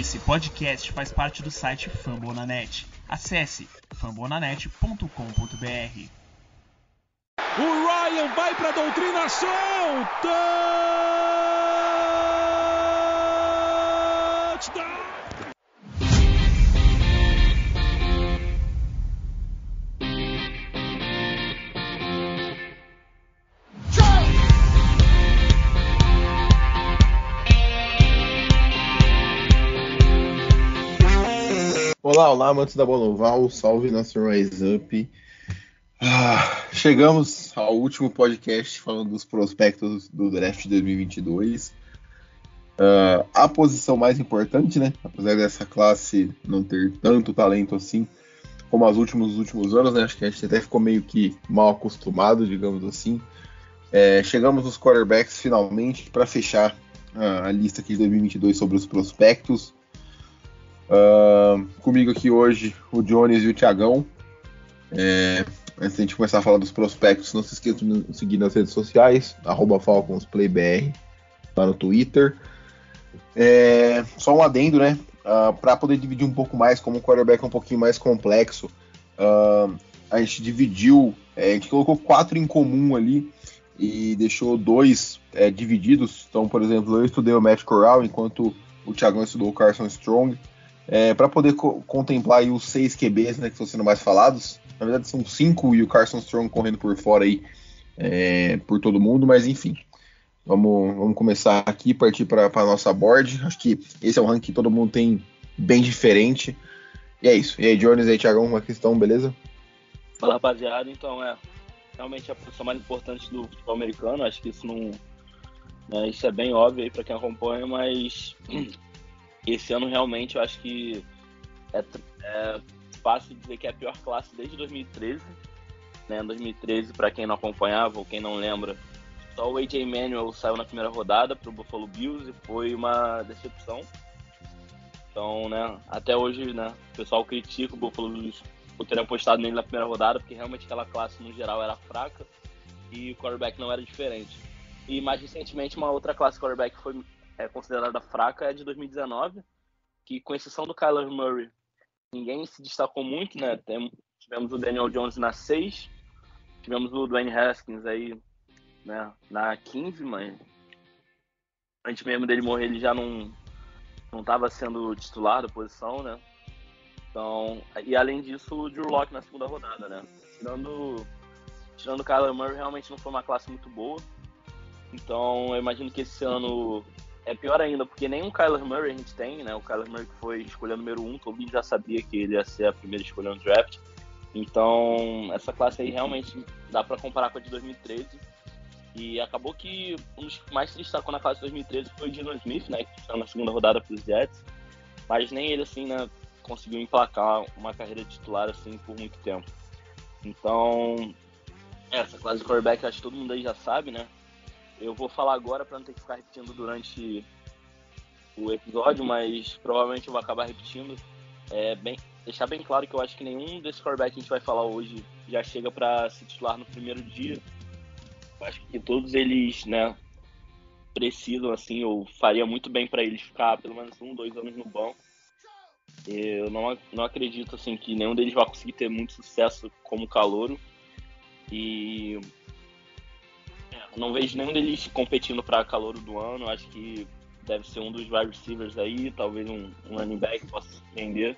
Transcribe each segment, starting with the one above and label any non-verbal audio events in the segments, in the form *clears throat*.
Esse podcast faz parte do site Fambonanet. Acesse fambonanet.com.br. O Ryan vai para a doutrinação! Touchdown! Olá, olá, amantes da bola oval, salve nosso Rise Up. Ah, chegamos ao último podcast falando dos prospectos do draft 2022. Ah, a posição mais importante, né? Apesar dessa classe não ter tanto talento assim como as últimos últimos anos, né? Acho que a gente até ficou meio que mal acostumado, digamos assim. É, chegamos nos quarterbacks finalmente para fechar ah, a lista aqui de 2022 sobre os prospectos. Uh, comigo aqui hoje o Jones e o Tiagão. É, antes de a gente começar a falar dos prospectos, não se esqueça de nos seguir nas redes sociais, FalconsPlayBR, lá no Twitter. É, só um adendo, né? Uh, para poder dividir um pouco mais, como o quarterback é um pouquinho mais complexo, uh, a gente dividiu, é, a gente colocou quatro em comum ali e deixou dois é, divididos. Então, por exemplo, eu estudei o Matt Corral, enquanto o Thiagão estudou o Carson Strong é, para poder co contemplar os seis QBs né, que estão sendo mais falados. Na verdade, são cinco e o Carson Strong correndo por fora aí é, por todo mundo, mas enfim. Vamos, vamos começar aqui, partir para a nossa board. Acho que esse é um ranking que todo mundo tem bem diferente. E é isso. E aí, Jones e aí, Thiagão, uma questão, beleza? Fala, rapaziada. Então, é realmente a posição mais importante do futebol americano. Acho que isso não. Né, isso é bem óbvio aí para quem acompanha, mas *clears throat* esse ano realmente eu acho que é, é fácil dizer que é a pior classe desde 2013. Né? 2013, para quem não acompanhava ou quem não lembra, só o AJ Manuel saiu na primeira rodada para o Buffalo Bills e foi uma decepção. Então, né, até hoje, né, o pessoal critica o Buffalo Bills por terem apostado nele na primeira rodada, porque realmente aquela classe no geral era fraca e o quarterback não era diferente. E mais recentemente, uma outra classe quarterback foi é considerada fraca é de 2019, que com exceção do Kyler Murray, ninguém se destacou muito, né? Tem, tivemos o Daniel Jones na 6, tivemos o Dwayne Haskins aí né, na 15, mas antes mesmo dele morrer ele já não não estava sendo titular da posição, né? Então, e além disso, o Drew Locke na segunda rodada, né? Tirando tirando o Kyler Murray, realmente não foi uma classe muito boa. Então, eu imagino que esse ano é pior ainda, porque nem o Kyler Murray a gente tem, né? O Kyler Murray que foi escolha número um, todo mundo já sabia que ele ia ser a primeira escolha no draft. Então, essa classe aí realmente dá para comparar com a de 2013. E acabou que um dos mais se destacou na classe de 2013 foi o Dino Smith, né? Que saiu na segunda rodada para os Jets. Mas nem ele, assim, né? Conseguiu emplacar uma carreira titular, assim, por muito tempo. Então, essa classe de quarterback, acho que todo mundo aí já sabe, né? Eu vou falar agora para não ter que ficar repetindo durante o episódio, mas provavelmente eu vou acabar repetindo. É bem, deixar bem claro que eu acho que nenhum desses quarterbacks que a gente vai falar hoje já chega para se titular no primeiro dia. Eu acho que todos eles, né, precisam assim, ou faria muito bem para eles ficar pelo menos um, dois anos no banco. Eu não, não acredito assim que nenhum deles vai conseguir ter muito sucesso como calouro. E não vejo nenhum deles competindo para calor do ano. Acho que deve ser um dos wide receivers aí, talvez um, um running back possa surpreender.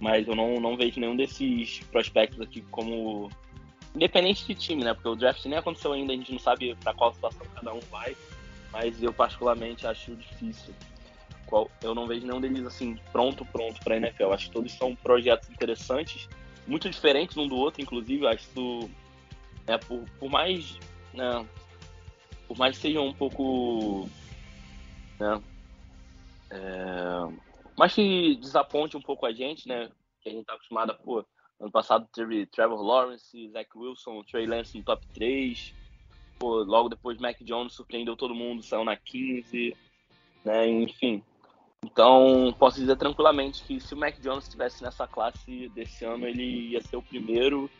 Mas eu não, não vejo nenhum desses prospectos aqui como. Independente de time, né? Porque o draft nem aconteceu ainda, a gente não sabe para qual situação cada um vai. Mas eu, particularmente, acho difícil. Eu não vejo nenhum deles assim, pronto, pronto para NFL. Acho que todos são projetos interessantes, muito diferentes um do outro, inclusive. Acho que é, por, por mais né, por mais que seja um pouco. Né, é, mas que desaponte um pouco a gente, né? Que a gente tá acostumado a, pô, ano passado teve Trevor Lawrence, Zach Wilson, Trey Lance no top 3. Pô, logo depois Mac Jones surpreendeu todo mundo, saiu na 15, né? Enfim. Então, posso dizer tranquilamente que se o Mac Jones estivesse nessa classe desse ano, ele ia ser o primeiro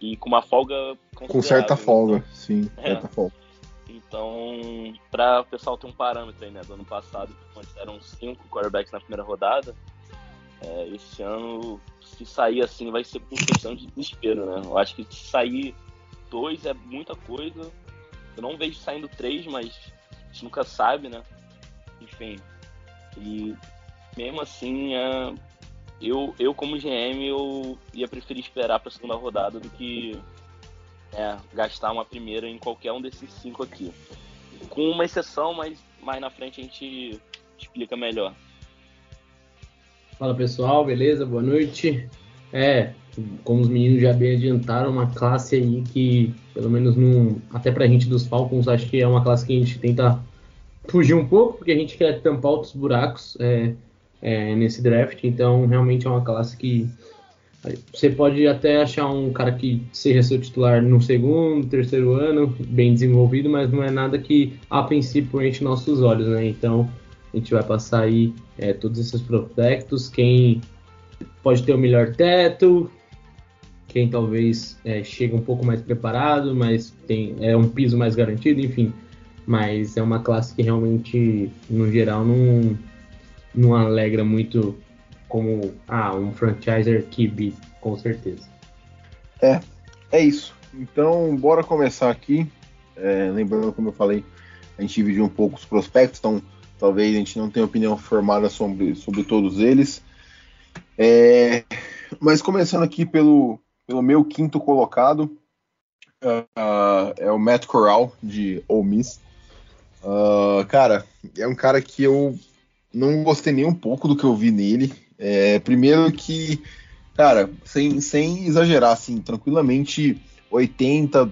e com uma folga Com certa folga, sim, é. certa folga. Então, para o pessoal ter um parâmetro aí, né? Do ano passado, quando eram cinco quarterbacks na primeira rodada, é, esse ano, se sair assim, vai ser por questão de desespero, né? Eu acho que se sair dois é muita coisa. Eu não vejo saindo três, mas a gente nunca sabe, né? Enfim. E mesmo assim, é, eu, eu como GM, eu ia preferir esperar para a segunda rodada do que é, gastar uma primeira em qualquer um desses cinco aqui. Com uma exceção, mas mais na frente a gente explica melhor. Fala pessoal, beleza? Boa noite. É, como os meninos já bem adiantaram, uma classe aí que, pelo menos no, até pra gente dos Falcons, acho que é uma classe que a gente tenta fugir um pouco, porque a gente quer tampar outros buracos é, é, nesse draft, então realmente é uma classe que você pode até achar um cara que seja seu titular no segundo, terceiro ano, bem desenvolvido, mas não é nada que a princípio enche nossos olhos, né? Então a gente vai passar aí é, todos esses prospectos, quem pode ter o melhor teto, quem talvez é, chega um pouco mais preparado, mas tem é um piso mais garantido, enfim. Mas é uma classe que realmente, no geral, não, não alegra muito como ah, um franchiser QB, com certeza. É, é isso. Então, bora começar aqui. É, lembrando, como eu falei, a gente dividiu um pouco os prospectos, então talvez a gente não tenha opinião formada sobre, sobre todos eles. É, mas começando aqui pelo, pelo meu quinto colocado, uh, é o Matt Corral, de Ole Miss. Uh, cara, é um cara que eu não gostei nem um pouco do que eu vi nele. É, primeiro que, cara, sem, sem exagerar, assim, tranquilamente 80%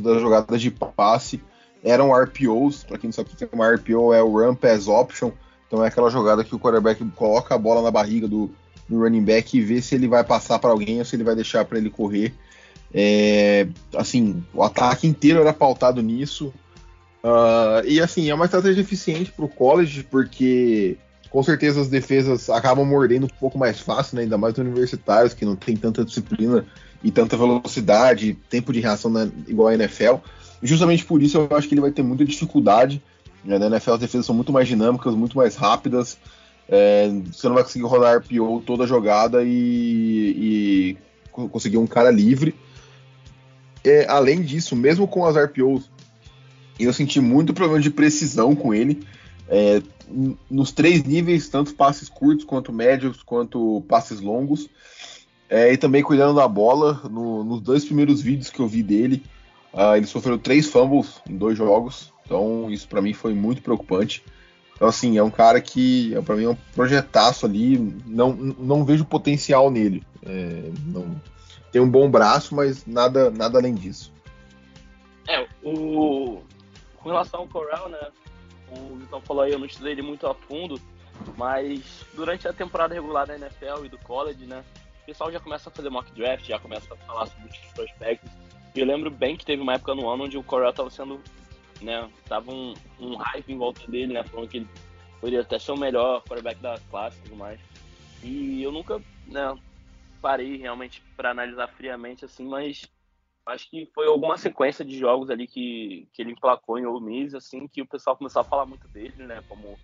das jogadas de passe eram RPOs. Para quem não sabe o que é uma RPO, é o Run Pass Option. Então é aquela jogada que o quarterback coloca a bola na barriga do, do running back e vê se ele vai passar para alguém ou se ele vai deixar para ele correr. É, assim, o ataque inteiro era pautado nisso. Uh, e assim, é uma estratégia eficiente para o college, porque com certeza as defesas acabam mordendo um pouco mais fácil, né? ainda mais universitários, que não tem tanta disciplina e tanta velocidade, tempo de reação na, igual a NFL. Justamente por isso eu acho que ele vai ter muita dificuldade. Né? Na NFL as defesas são muito mais dinâmicas, muito mais rápidas. É, você não vai conseguir rodar RPO toda a jogada e, e conseguir um cara livre. É, além disso, mesmo com as RPOs, eu senti muito problema de precisão com ele. É, nos três níveis, tanto passes curtos quanto médios, quanto passes longos. É, e também cuidando da bola. No, nos dois primeiros vídeos que eu vi dele, uh, ele sofreu três fumbles em dois jogos. Então isso para mim foi muito preocupante. Então assim, é um cara que para mim é um projetaço ali. Não, não vejo potencial nele. É, não, tem um bom braço, mas nada, nada além disso. É, o... com relação ao Corral, né? O Vitão falou aí, eu não estudei ele muito a fundo, mas durante a temporada regular da NFL e do college, né, o pessoal já começa a fazer mock draft, já começa a falar sobre os prospectos. E eu lembro bem que teve uma época no ano onde o Corral estava sendo, né, tava um, um hype em volta dele, né, falando que ele poderia até ser o melhor quarterback da classe e tudo mais. E eu nunca, né, parei realmente para analisar friamente assim, mas acho que foi alguma sequência de jogos ali que, que ele emplacou em Ole Miss, assim, que o pessoal começou a falar muito dele, né, como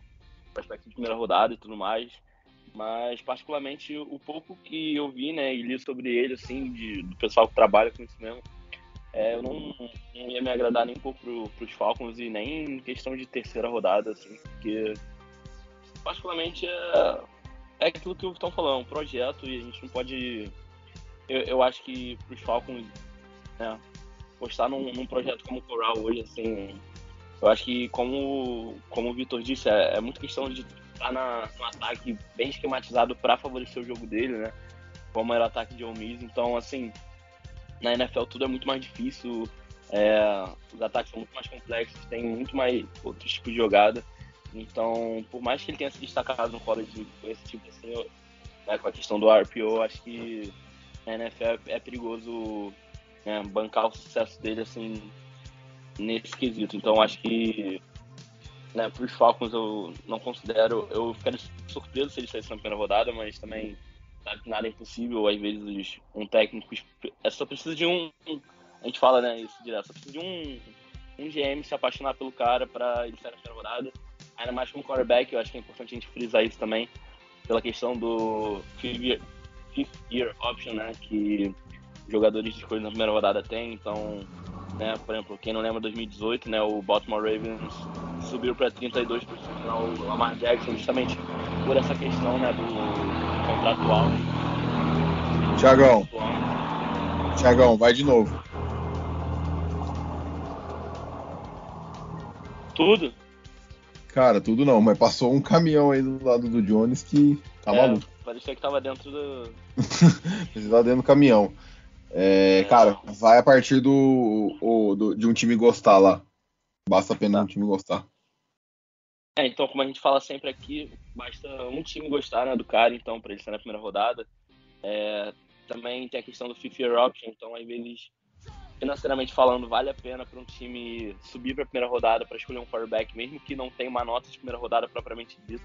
prospecto de primeira rodada e tudo mais. Mas, particularmente, o pouco que eu vi, né, e li sobre ele, assim, de, do pessoal que trabalha com isso mesmo, é, eu não, não ia me agradar nem um pouco pro, pros Falcons e nem em questão de terceira rodada, assim, porque, particularmente, é, é aquilo que estão falando, é um projeto e a gente não pode. Eu, eu acho que pros Falcons Postar num, num, projeto como o Coral hoje, assim, eu acho que como, como o Vitor disse, é, é muito questão de estar na, no ataque bem esquematizado para favorecer o jogo dele, né? Como era o ataque de Omis. Então, assim, na NFL tudo é muito mais difícil, é, os ataques são muito mais complexos, tem muito mais outros tipos de jogada. Então, por mais que ele tenha se destacado no college com esse tipo assim, eu, né, com a questão do RPO, acho que na NFL é perigoso né, bancar o sucesso dele assim nesse quesito. Então acho que né, para os Falcons eu não considero, eu ficaria surpreso se ele saísse na primeira rodada, mas também nada é impossível. Às vezes um técnico é só precisa de um, a gente fala né isso direto, só precisa de um, um GM se apaixonar pelo cara para ele sair na temporada. Ainda mais como quarterback, eu acho que é importante a gente frisar isso também, pela questão do fifth year option, né? Que jogadores de escolha na primeira rodada têm. Então, né, por exemplo, quem não lembra 2018, né, o Baltimore Ravens subiu para 32% o Lamar Jackson justamente por essa questão né, do contratual. Tiagão, Tiagão, vai de novo. Tudo? Cara, tudo não, mas passou um caminhão aí do lado do Jones que tá é, maluco. Parecia que tava dentro do. *laughs* Parecia dentro do caminhão. É, cara, vai a partir do, o, do, de um time gostar lá. Basta apenas tá. um time gostar. É, então, como a gente fala sempre aqui, basta um time gostar né, do cara, então, para ele ser na primeira rodada. É, também tem a questão do fifth year option, então, às vezes, financeiramente falando, vale a pena para um time subir para a primeira rodada para escolher um quarterback, mesmo que não tenha uma nota de primeira rodada propriamente dita.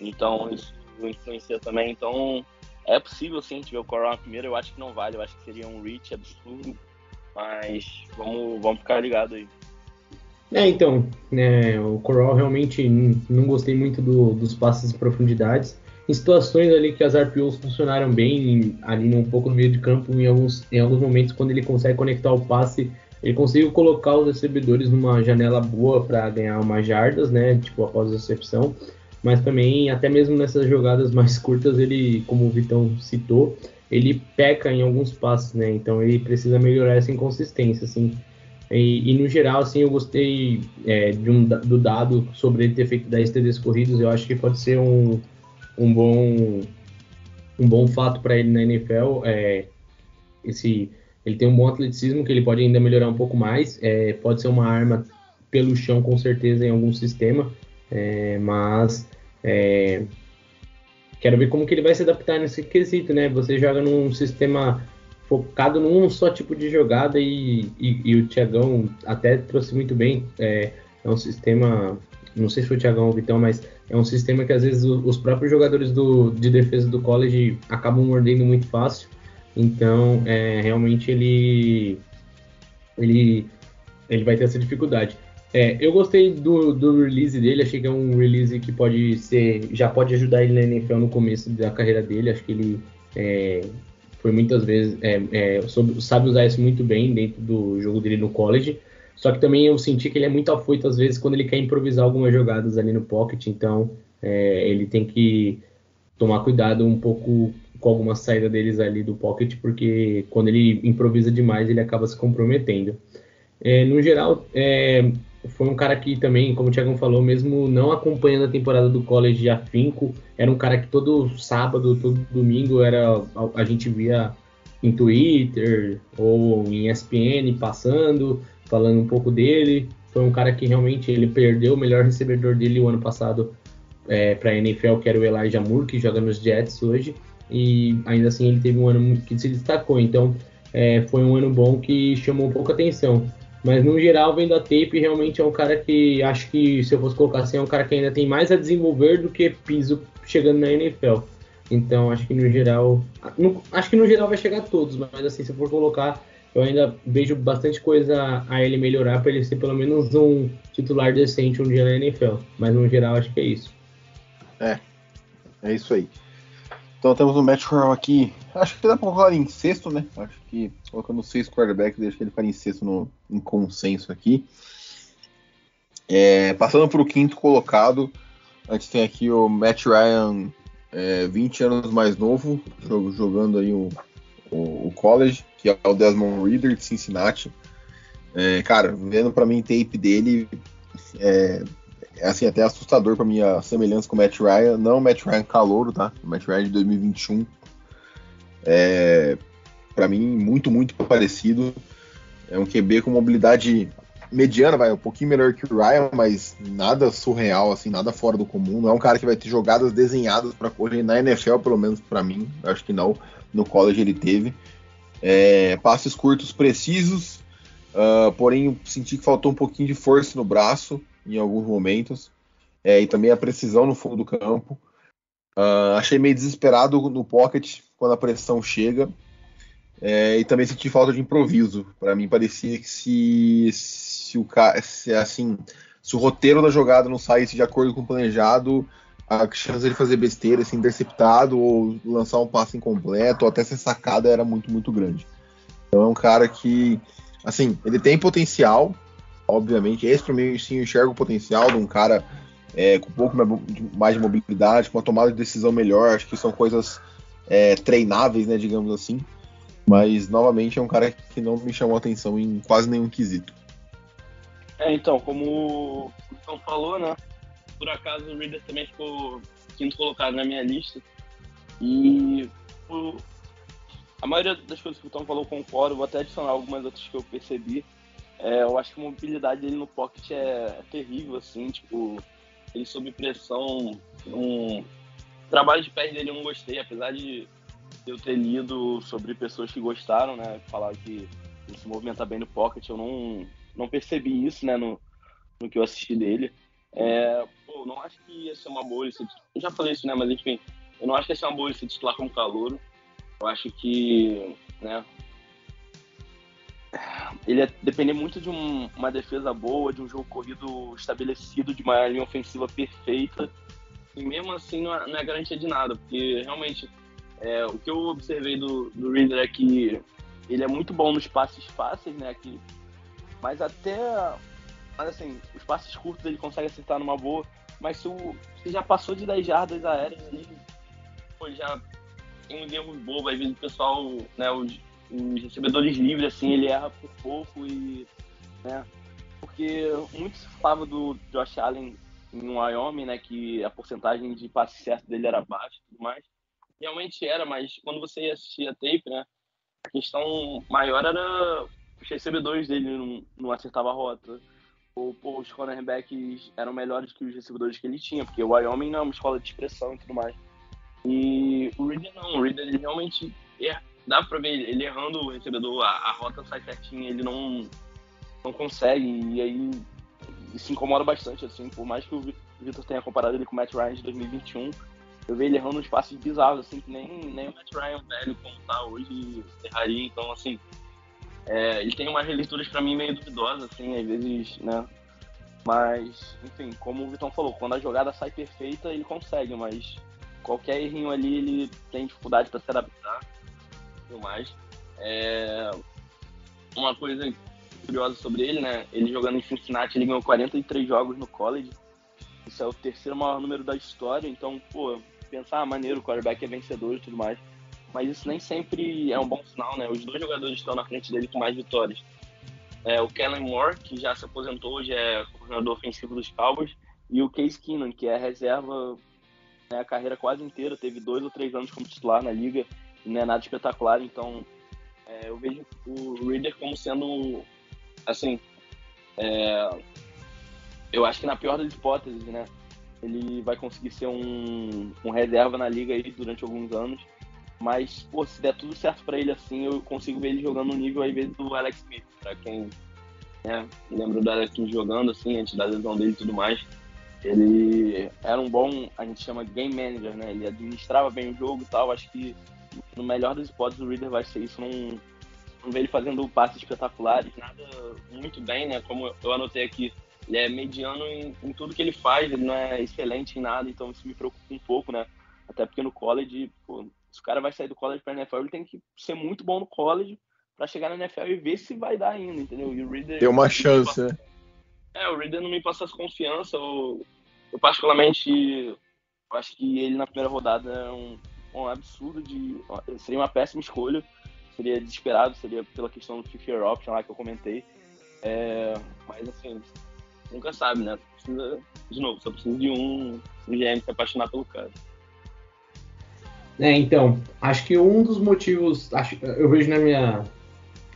Então, isso influencia também. Então, é possível sim a gente ver o Coral primeiro, eu acho que não vale, eu acho que seria um reach absurdo, mas vamos, vamos ficar ligado aí. É, então, né, o Coral realmente não gostei muito do, dos passes de profundidades. Em situações ali que as RPOs funcionaram bem, ali um pouco no meio de campo, em alguns, em alguns momentos, quando ele consegue conectar o passe, ele conseguiu colocar os recebedores numa janela boa para ganhar umas jardas, né? Tipo, após a recepção mas também, até mesmo nessas jogadas mais curtas, ele, como o Vitão citou, ele peca em alguns passos, né? Então ele precisa melhorar essa inconsistência, assim. E, e no geral, assim, eu gostei é, de um, do dado sobre ele ter feito 10 TDs corridos. Eu acho que pode ser um, um bom um bom fato para ele na NFL. É, esse, ele tem um bom atleticismo que ele pode ainda melhorar um pouco mais. É, pode ser uma arma pelo chão, com certeza, em algum sistema. É, mas é, quero ver como que ele vai se adaptar nesse quesito, né? Você joga num sistema focado num só tipo de jogada e, e, e o Thiagão até trouxe muito bem. É, é, um sistema, não sei se foi o Thiagão ou o Vitão, mas é um sistema que às vezes os próprios jogadores do, de defesa do college acabam mordendo muito fácil. Então, é, realmente ele, ele, ele vai ter essa dificuldade. É, eu gostei do, do release dele, achei que é um release que pode ser. já pode ajudar ele na NFL no começo da carreira dele. Acho que ele é, foi muitas vezes. É, é sabe usar isso muito bem dentro do jogo dele no college. Só que também eu senti que ele é muito afoito às vezes quando ele quer improvisar algumas jogadas ali no pocket, então é, ele tem que tomar cuidado um pouco com alguma saída deles ali do pocket, porque quando ele improvisa demais ele acaba se comprometendo. É, no geral, é, foi um cara que também, como o Thiago falou, mesmo não acompanhando a temporada do college de afinco, era um cara que todo sábado, todo domingo era a, a gente via em Twitter ou em ESPN passando, falando um pouco dele. Foi um cara que realmente ele perdeu o melhor recebedor dele o ano passado é, para a NFL, que era o Elijah Moore, que joga nos Jets hoje. E ainda assim ele teve um ano que se destacou. Então é, foi um ano bom que chamou um pouco atenção. Mas no geral, vendo a tape, realmente é um cara que acho que, se eu fosse colocar assim, é um cara que ainda tem mais a desenvolver do que piso chegando na NFL. Então acho que no geral. No, acho que no geral vai chegar a todos, mas assim, se eu for colocar, eu ainda vejo bastante coisa a ele melhorar para ele ser pelo menos um titular decente um dia na NFL. Mas no geral acho que é isso. É, é isso aí. Então temos o Matt Corral aqui. Acho que dá pra colocar em sexto, né? Acho que colocando seis quarterbacks, deixa ele ficar em sexto no, em consenso aqui. É, passando para o quinto colocado, a gente tem aqui o Matt Ryan, é, 20 anos mais novo, jogando aí o, o, o, college, que é o Desmond Reader de Cincinnati. É, cara, vendo para mim tape dele, é, é assim, até assustador para mim a semelhança com o Matt Ryan. Não o Matt Ryan calouro, tá? O Matt Ryan de 2021. É, para mim, muito, muito parecido. É um QB com mobilidade mediana, vai, um pouquinho melhor que o Ryan, mas nada surreal, assim, nada fora do comum. Não é um cara que vai ter jogadas desenhadas para correr na NFL, pelo menos para mim. Acho que não. No college ele teve. É, passes curtos precisos, uh, porém senti que faltou um pouquinho de força no braço em alguns momentos, é, e também a precisão no fundo do campo. Uh, achei meio desesperado no pocket quando a pressão chega, é, e também senti falta de improviso. Para mim parecia que se, se o se assim, se o roteiro da jogada não saísse de acordo com o planejado, a chance de fazer besteira, ser interceptado ou lançar um passe incompleto ou até ser sacada era muito, muito grande. Então é um cara que, assim, ele tem potencial, obviamente. Esse para mim sim enxerga o potencial de um cara é, com um pouco mais de mobilidade, com uma tomada de decisão melhor. Acho que são coisas é, treináveis, né, digamos assim. Mas novamente é um cara que não me chamou atenção em quase nenhum quesito. É, então, como o Tom falou, né? Por acaso o Reader também ficou quinto colocado na minha lista. E o, a maioria das coisas que o Tom falou concordo, vou até adicionar algumas outras que eu percebi. É, eu acho que a mobilidade dele no pocket é, é terrível, assim, tipo, ele sob pressão, um... trabalho de pés dele eu não gostei, apesar de eu ter lido sobre pessoas que gostaram, né, falaram que ele se movimenta bem no pocket, eu não, não percebi isso, né, no, no que eu assisti dele. É, pô, não acho que ia ser uma boa ser, eu já falei isso, né, mas enfim, eu não acho que ia ser uma boa ser titular como calouro. Eu acho que, né, ele ia depender muito de um, uma defesa boa, de um jogo corrido estabelecido, de uma linha ofensiva perfeita. E mesmo assim não é, não é garantia de nada, porque realmente é, o que eu observei do, do Reader é que ele é muito bom nos passes fáceis, né? Que, mas até. Mas assim, os passes curtos ele consegue acertar numa boa. Mas se, o, se já passou de 10 jardas aéreas, ele já tem uns erros bobos. Às vezes o pessoal, né, os, os recebedores livres, assim, ele erra por pouco e. Né, porque muito se falava do Josh Allen em Wyoming, né, que a porcentagem de passe certo dele era baixa e tudo mais. Realmente era, mas quando você assistia a tape, né, a questão maior era os recebedores dele não, não acertavam a rota. Ou pô, os cornerbacks eram melhores que os recebedores que ele tinha, porque o Wyoming não é uma escola de expressão e tudo mais. E o Reader não, o Reader ele realmente erra dá pra ver ele errando o recebedor, a, a rota sai certinha, ele não, não consegue, e aí isso incomoda bastante, assim, por mais que o Victor tenha comparado ele com o Matt Ryan de 2021, eu vejo ele errando uns passes bizarros, assim, que nem, nem o Matt Ryan velho como tá hoje erraria, então, assim, é, ele tem umas releituras para mim meio duvidosas, assim, às vezes, né, mas, enfim, como o Vitão falou, quando a jogada sai perfeita, ele consegue, mas qualquer errinho ali, ele tem dificuldade para se adaptar tudo mais. É... Uma coisa curiosa sobre ele, né? Ele jogando em Cincinnati, ele ganhou 43 jogos no college. Isso é o terceiro maior número da história. Então, pô, pensar, ah, maneiro, o quarterback é vencedor e tudo mais. Mas isso nem sempre é um bom sinal, né? Os dois jogadores estão na frente dele com mais vitórias. É, o Kellen Moore, que já se aposentou, hoje é coordenador ofensivo dos Cowboys, e o Case Keenum, que é reserva né, a carreira quase inteira, teve dois ou três anos como titular na liga não é nada espetacular, então é, eu vejo o Reader como sendo, assim, é, eu acho que na pior das hipóteses, né, ele vai conseguir ser um, um reserva na liga aí durante alguns anos, mas, pô, se der tudo certo para ele assim, eu consigo ver ele jogando no nível, às vezes, do Alex Smith, pra quem né, lembra do Alex Smith jogando, assim, antes da lesão dele e tudo mais, ele era um bom, a gente chama game manager, né, ele administrava bem o jogo e tal, acho que no melhor das hipóteses, o Reader vai ser isso. Não, não vê ele fazendo passes espetaculares, nada muito bem, né? Como eu anotei aqui, ele é mediano em, em, tudo que ele faz, ele não é excelente em nada, então isso me preocupa um pouco, né? Até porque no college, pô, se o cara vai sair do college para NFL, ele tem que ser muito bom no college para chegar na NFL e ver se vai dar ainda, entendeu? E o Reader. Tem uma chance, né? É, o Reader não me passa essa confiança. Eu, eu particularmente eu acho que ele na primeira rodada é um, um absurdo de. Seria uma péssima escolha. Seria desesperado, seria pela questão do year option lá que eu comentei. É, mas assim, nunca sabe, né? Precisa, de novo, só precisa de um, um GM se apaixonar pelo cara. É, então, acho que um dos motivos, acho, eu vejo na minha,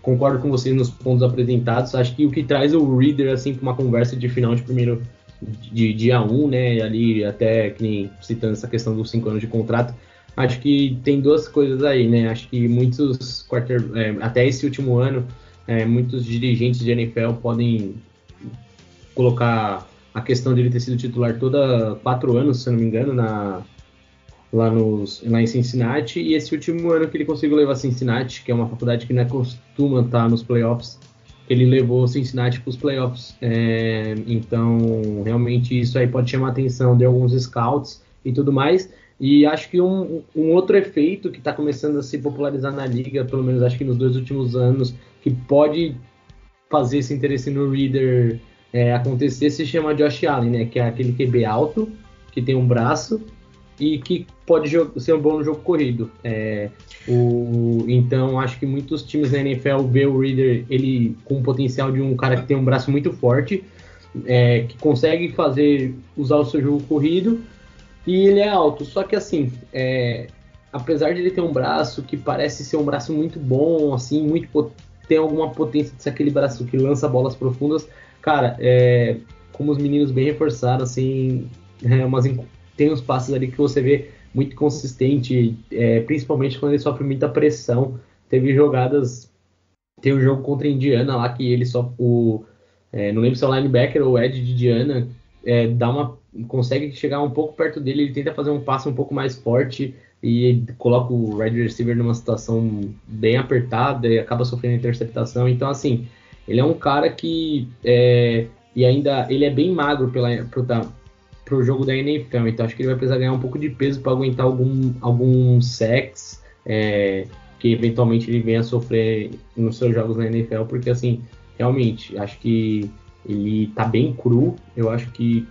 concordo com vocês nos pontos apresentados, acho que o que traz o Reader, assim, para uma conversa de final de primeiro, de dia 1, um, né, ali até, que nem citando essa questão dos 5 anos de contrato, acho que tem duas coisas aí, né? Acho que muitos quarter, é, até esse último ano, é, muitos dirigentes de NFL podem colocar a questão de ele ter sido titular toda quatro anos, se não me engano, na, lá, nos, lá em Cincinnati, e esse último ano que ele conseguiu levar Cincinnati, que é uma faculdade que não é costuma estar nos playoffs, ele levou Cincinnati para os playoffs. É, então, realmente, isso aí pode chamar a atenção de alguns scouts e tudo mais. E acho que um, um outro efeito que está começando a se popularizar na liga, pelo menos acho que nos dois últimos anos, que pode fazer esse interesse no Reader é, acontecer, se chama Josh Allen, né? Que é aquele QB alto, que tem um braço e que pode ser um bom no jogo corrido. É, o, então, acho que muitos times da NFL vê o Reader ele com o potencial de um cara que tem um braço muito forte, é, que consegue fazer usar o seu jogo corrido e ele é alto. Só que assim, é, apesar de ele ter um braço que parece ser um braço muito bom, assim, muito tem alguma potência de ser aquele braço que lança bolas profundas, cara, é, como os meninos bem reforçaram, assim, *laughs* é, umas tem uns passos ali que você vê muito consistente, é, principalmente quando ele sofre muita pressão. Teve jogadas, tem um jogo contra a Indiana lá que ele só o é, não lembro se é o linebacker ou o Ed de Indiana é, dá uma consegue chegar um pouco perto dele, ele tenta fazer um passe um pouco mais forte e coloca o wide receiver numa situação bem apertada e acaba sofrendo interceptação. Então assim, ele é um cara que é, e ainda ele é bem magro pela, para o jogo da NFL. Então acho que ele vai precisar ganhar um pouco de peso para aguentar algum, algum sex é, que eventualmente ele venha sofrer nos seus jogos na NFL, porque assim, realmente, acho que ele tá bem cru. Eu acho que,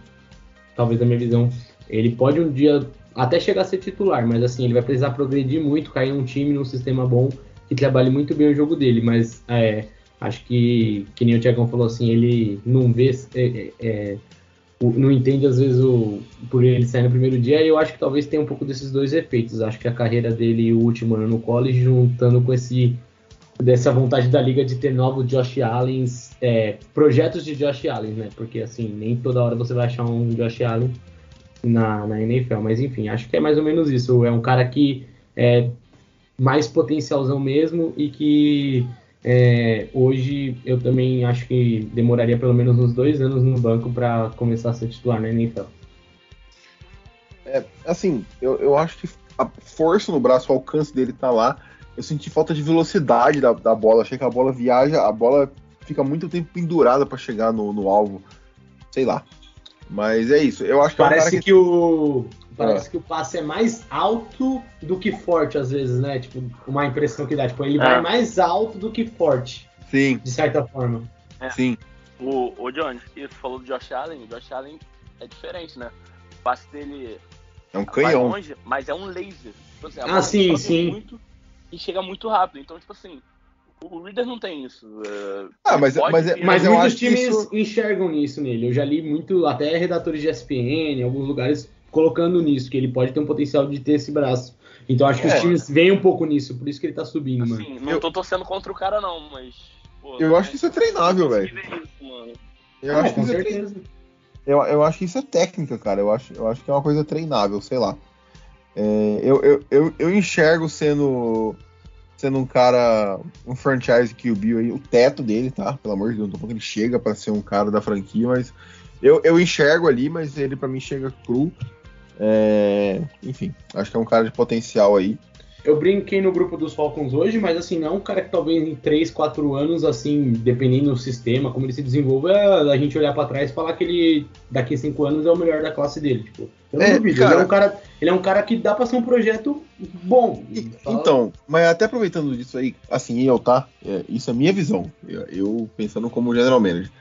talvez na minha visão, ele pode um dia até chegar a ser titular, mas assim, ele vai precisar progredir muito, cair um time num sistema bom que trabalhe muito bem o jogo dele, mas é, acho que, que nem o Tiagão falou assim, ele não vê é, é, não entende às vezes o por ele sair no primeiro dia, e eu acho que talvez tenha um pouco desses dois efeitos. Acho que a carreira dele e o último ano no college, juntando com esse dessa vontade da liga de ter novos Josh Allen, é, projetos de Josh Allen, né? Porque assim, nem toda hora você vai achar um Josh Allen na, na NFL, mas enfim, acho que é mais ou menos isso. É um cara que é mais potencialzão mesmo e que é, hoje eu também acho que demoraria pelo menos uns dois anos no banco para começar a ser titular na NFL. É, assim, eu, eu acho que a força no braço, o alcance dele tá lá. Eu senti falta de velocidade da, da bola. Achei que a bola viaja, a bola fica muito tempo pendurada para chegar no, no alvo. Sei lá. Mas é isso. Eu acho que Parece é um que... que o Parece é. que o passe é mais alto do que forte, às vezes, né? Tipo, uma impressão que dá. Tipo, ele é. vai mais alto do que forte. Sim. De certa forma. É. Sim. O, o John, você falou do Josh Allen. O Josh Allen é diferente, né? O passe dele é um canhão. Longe, mas é um laser. Tipo assim, ah, sim, sim. Muito e chega muito rápido. Então, tipo assim, o Reader não tem isso. Uh, ah, mas, mas, mas, mas muitos times isso... enxergam nisso nele. Eu já li muito, até redatores de ESPN, em alguns lugares, colocando nisso, que ele pode ter um potencial de ter esse braço. Então acho que é. os times veem um pouco nisso, por isso que ele tá subindo, assim, mano. Não tô torcendo contra o cara, não, mas. Pô, eu acho que isso é treinável, velho. Eu ah, acho que isso é certeza. é eu, eu acho que isso é técnica, cara. Eu acho, eu acho que é uma coisa treinável, sei lá. É, eu, eu, eu, eu, enxergo sendo sendo um cara, um franchise QB aí, o teto dele, tá? Pelo amor de Deus, não tô falando que ele chega para ser um cara da franquia, mas eu, eu enxergo ali, mas ele para mim chega cru. É, enfim, acho que é um cara de potencial aí. Eu brinquei no grupo dos Falcons hoje, mas assim, não é um cara que talvez em 3, 4 anos, assim, dependendo do sistema, como ele se desenvolve, a gente olhar para trás e falar que ele daqui a 5 anos é o melhor da classe dele. Tipo, eu não é, duvido. Cara... Ele, é um cara, ele é um cara que dá pra ser um projeto bom. Fala... Então, mas até aproveitando disso aí, assim, eu, tá? É, isso é minha visão. Eu, eu pensando como general manager.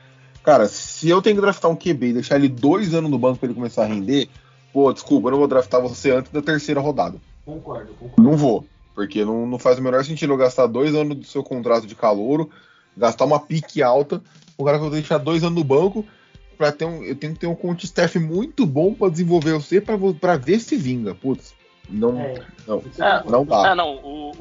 Cara, se eu tenho que draftar um QB e deixar ele dois anos no banco para ele começar a render, pô, desculpa, eu não vou draftar você antes da terceira rodada. Concordo, concordo. Não vou, porque não, não faz o menor sentido eu gastar dois anos do seu contrato de calouro, gastar uma pique alta, o cara que eu vou deixar dois anos no banco, para ter um, eu tenho que ter um coach staff muito bom para desenvolver você para ver se vinga. Putz, não, é. não, é, não dá. É, não, o,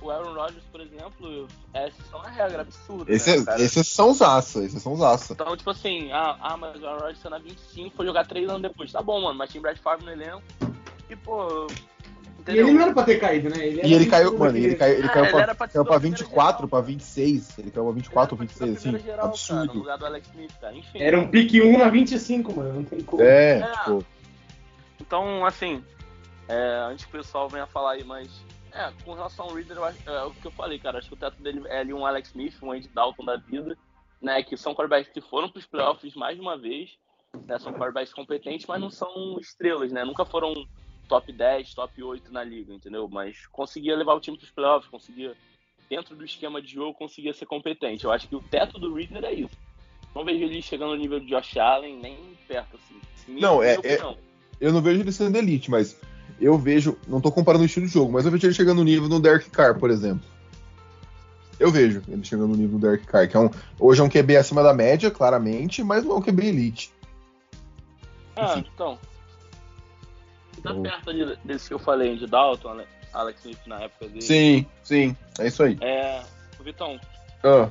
o Aaron Rodgers, por exemplo, essa é uma regra absurda. Esse, né, esses são zaça, esses são zaça. Então, tipo assim, ah, ah mas o Aaron Rodgers tá na 25, foi jogar 3 anos depois. Tá bom, mano, mas tinha Brad Favre no elenco. E, pô, Entendeu? E ele não era pra ter caído, né? Ele e ele caiu, mano, ele caiu, ele é, caiu, pra, pra, caiu pra 24, geral. pra 26. Ele caiu pra 24 ou 26, assim. Geral, absurdo. Cara, Smith, Enfim, era um pique 1 na 25, mano. Não tem como. É, é. Tipo... Então, assim, é, antes que o pessoal venha falar aí, mas. É, com relação ao Reader, é o que eu falei, cara. Acho que o teto dele é ali um Alex Smith, um Andy Dalton da vida. né, que são quarterbacks que foram para os playoffs mais de uma vez, né, são quarterbacks competentes, mas não são estrelas, né? Nunca foram top 10, top 8 na liga, entendeu? Mas conseguia levar o time para os playoffs, conseguia, dentro do esquema de jogo, conseguia ser competente. Eu acho que o teto do Ridley é isso. Não vejo ele chegando no nível de Josh Allen, nem perto, assim. Não, é- opinião. Eu não vejo ele sendo elite, mas eu vejo. Não tô comparando o estilo de jogo, mas eu vejo ele chegando no nível do Derek Carr, por exemplo. Eu vejo ele chegando no nível do Derek Carr, que é um, hoje é um QB acima da média, claramente, mas não é um QB elite. Ah, Enfim. então. Tá perto ali desse que eu falei, de Dalton, Ale- Alex Smith na época dele. Sim, sim, é isso aí. É, Vitão, Ah,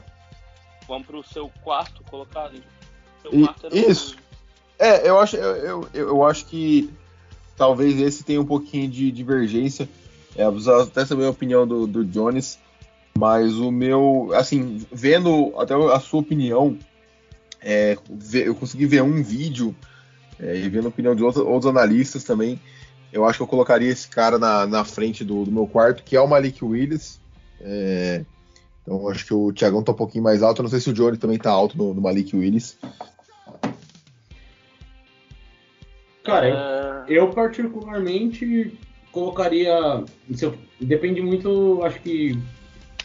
vamos pro seu quarto colocado. Seu E- quarto isso. É, eu acho, eu, eu, eu acho que talvez esse tenha um pouquinho de divergência. É, até saber a opinião do, do Jones, mas o meu, assim, vendo até a sua opinião, é, eu consegui ver um vídeo é, e vendo a opinião de outros, outros analistas também. Eu acho que eu colocaria esse cara na, na frente do, do meu quarto, que é o Malik Willis. É, então eu acho que o Thiagão tá um pouquinho mais alto. Eu não sei se o Johnny também tá alto no, no Malik Willis. Cara, É, Eu particularmente colocaria. eu- depende muito, acho que,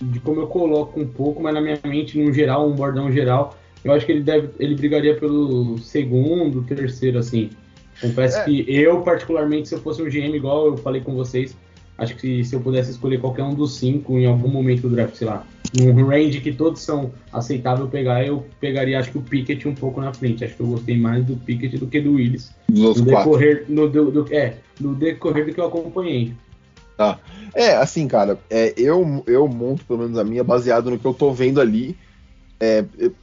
de como eu coloco um pouco, mas na minha mente, no geral, um bordão geral, eu acho que ele deve. ele brigaria pelo segundo, terceiro, assim. Confesso É. que eu, particularmente, se eu fosse um GM, igual eu falei com vocês, acho que se eu pudesse escolher qualquer um dos cinco em algum momento do draft, sei lá, num range que todos são aceitável pegar, eu pegaria, acho que o Pickett um pouco na frente. Acho que eu gostei mais do Pickett do que do Willis Dos no decorrer, no, do, do- é, no decorrer do que eu acompanhei. É, assim, cara, é, eu, eu monto pelo menos a minha baseado no que eu tô vendo ali. É,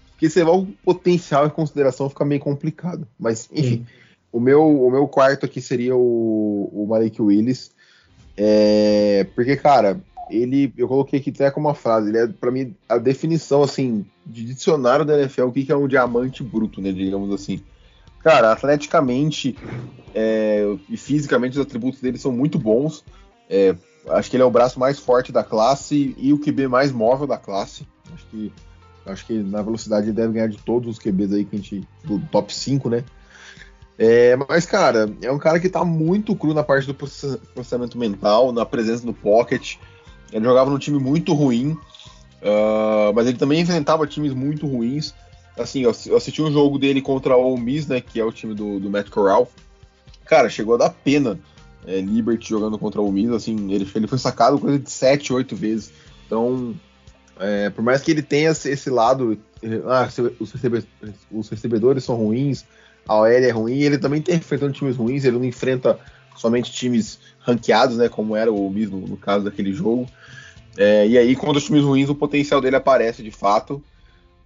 porque você levar o potencial em consideração fica meio complicado. Mas, enfim, o, meu, o meu quarto aqui seria o, o Malik Willis. É, porque, cara, ele. Eu coloquei aqui até como uma frase, ele é, pra mim, a definição, assim, de dicionário da NFL, o que, que é um diamante bruto, né? Digamos assim. Cara, atleticamente é, e fisicamente os atributos dele são muito bons. É, acho que ele é o braço mais forte da classe e o QB mais móvel da classe. Acho que, acho que na velocidade ele deve ganhar de todos os QBs aí que a gente. do top 5, né? É, mas, cara, é um cara que tá muito cru na parte do processa- processamento mental, na presença no pocket. Ele jogava num time muito ruim, ah, mas ele também enfrentava times muito ruins. Assim, eu assi- eu assisti um jogo dele contra o Ole Miss, né, que é o time do, do Matt Corral. Cara, chegou a dar pena é, Liberty jogando contra o Miss, assim, ele, ele foi sacado coisa de 7, 8 vezes. Então, é, por mais que ele tenha esse, esse lado, ah, os, recebe- os recebedores são ruins, a OL é ruim, ele também tem enfrentando times ruins, ele não enfrenta somente times ranqueados, né, como era o Miss no, caso daquele jogo. É, e aí, contra os times ruins, o potencial dele aparece de fato.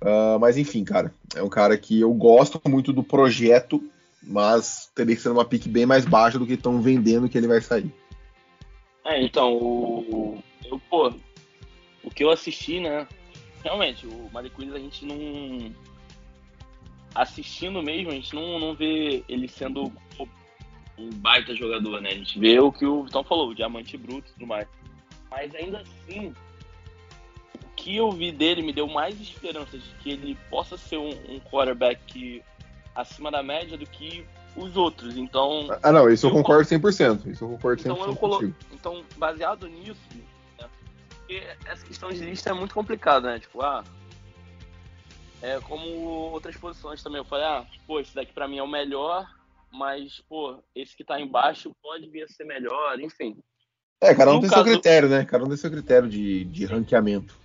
Ah, mas enfim, cara, é um cara que eu gosto muito do projeto, mas teria que ser uma pique bem mais baixa do que estão vendendo que ele vai sair. É, então, o. Eu, pô, o que eu assisti, né? Realmente, o Willis a gente não. Assistindo mesmo, a gente não, não vê ele sendo um baita jogador, né? A gente vê o que o Vitão falou, o diamante bruto e tudo mais. Mas ainda assim, o que eu vi dele me deu mais esperança de que ele possa ser um, um quarterback acima da média do que os outros. Então, Ah, não, isso eu Eu concordo 100%. Isso eu concordo 100% então, eu colo... então baseado nisso, né, essa questão de lista é muito complicada, né? Tipo, ah, é como outras posições também. Eu falei, ah, pô, esse daqui pra mim é o melhor, mas, pô, esse que tá embaixo pode vir a ser melhor, enfim. É, cada um No tem caso- seu critério, né? Cada um tem seu critério de, de ranqueamento.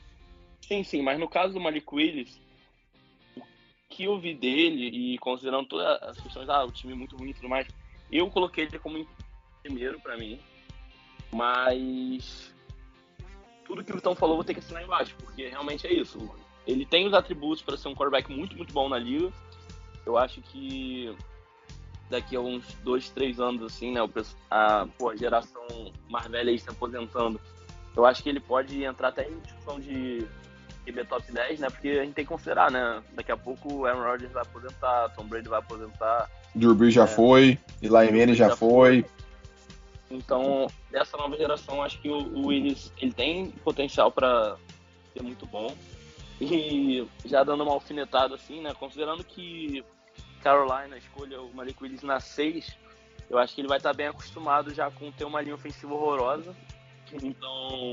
Sim, sim, mas no caso do Malik Willis, o que eu vi dele, e considerando todas as questões, ah, o time muito ruim e tudo mais, eu coloquei ele como primeiro pra mim, mas tudo que o Vitão falou vou ter que assinar embaixo, porque realmente é isso. Ele tem os atributos para ser um quarterback muito, muito bom na liga. Eu acho que daqui a uns dois, três anos, assim, né, a, pô, a geração mais velha aí se aposentando, eu acho que ele pode entrar até em discussão de QB top 10, né? Porque a gente tem que considerar, né? Daqui a pouco o Aaron Rodgers vai aposentar, Tom Brady vai aposentar. Drew Brees já É. foi, Eli Manning já Já foi. Então, dessa nova geração, acho que o, o Willis ele tem potencial para ser muito bom. E já dando uma alfinetada assim, né? Considerando que Carolina escolha o Malik Willis na 6, eu acho que ele vai estar bem acostumado já com ter uma linha ofensiva horrorosa. Então,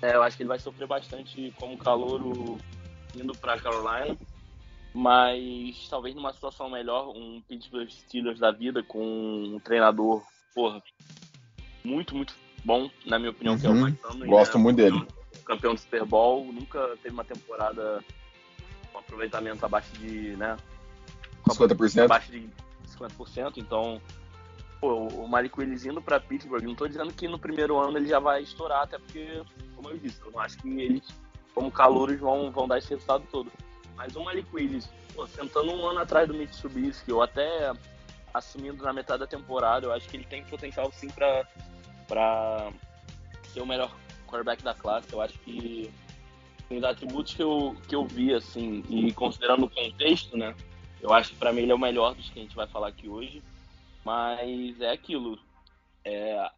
é, eu acho que ele vai sofrer bastante como calouro indo para Carolina. Mas talvez numa situação melhor, um Pittsburgh Steelers da vida com um treinador, porra, muito, muito bom, na minha opinião, uhum. que é o Mike Tomlin. Gosto né? muito dele. Campeão do Super Bowl, nunca teve uma temporada com aproveitamento abaixo de, né? 50%. Abaixo de 50%, então pô, o Malik Willis indo para Pittsburgh, não estou dizendo que no primeiro ano ele já vai estourar, até porque, como eu disse, eu não acho que eles, como calouros, vão, vão dar esse resultado todo. Mas o Malik Willis, pô, sentando um ano atrás do Mitch Trubisky, ou até assumindo na metade da temporada, eu acho que ele tem potencial sim para para ser o melhor quarterback da classe. Eu acho que os atributos que eu, que eu vi, assim, e considerando o contexto, né, eu acho que para mim ele é o melhor dos que a gente vai falar aqui hoje. Mas é aquilo. É,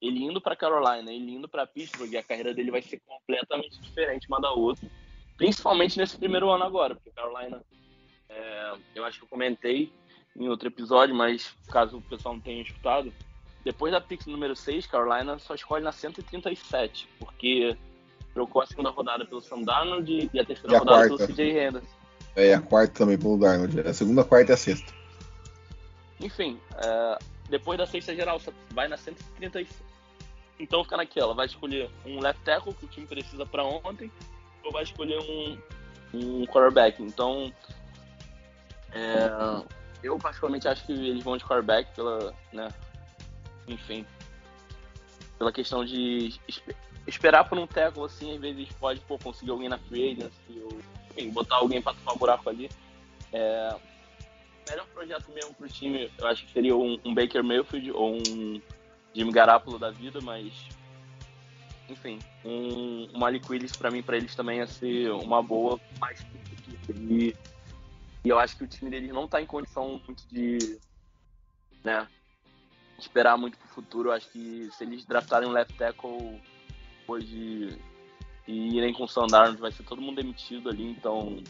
ele indo para Carolina, ele indo para Pittsburgh, a carreira dele vai ser completamente diferente uma da outra. Principalmente nesse primeiro ano agora, porque Carolina, é, eu acho que eu comentei em outro episódio, mas caso o pessoal não tenha escutado, depois da pick número 6, Carolina só escolhe na 137, porque trocou a segunda rodada pelo Sam Darnold e a terceira E a rodada quarta? pelo CJ Henderson. É, a quarta também pelo Darnold. A segunda, a quarta e a sexta. Enfim, é, depois da sexta geral, vai na 136. Então fica naquela, vai escolher um left tackle que o time precisa para ontem, ou vai escolher um, um quarterback. Então, é, eu particularmente acho que eles vão de quarterback pela, né, enfim, pela questão de espe- esperar por um tackle assim, às vezes pode pô, conseguir alguém na free agency, ou enfim, botar alguém para tapar buraco ali. É, melhor projeto mesmo pro time, eu acho que seria um, um Baker Mayfield ou um Jimmy Garoppolo da vida, mas enfim, um, um Malik Willis pra mim, pra eles também ia ser uma boa, mais e, e eu acho que o time deles não tá em condição muito de, né, esperar muito pro futuro. Acho que se eles draftarem um left tackle hoje e irem com o Sandarno, vai ser todo mundo demitido ali, então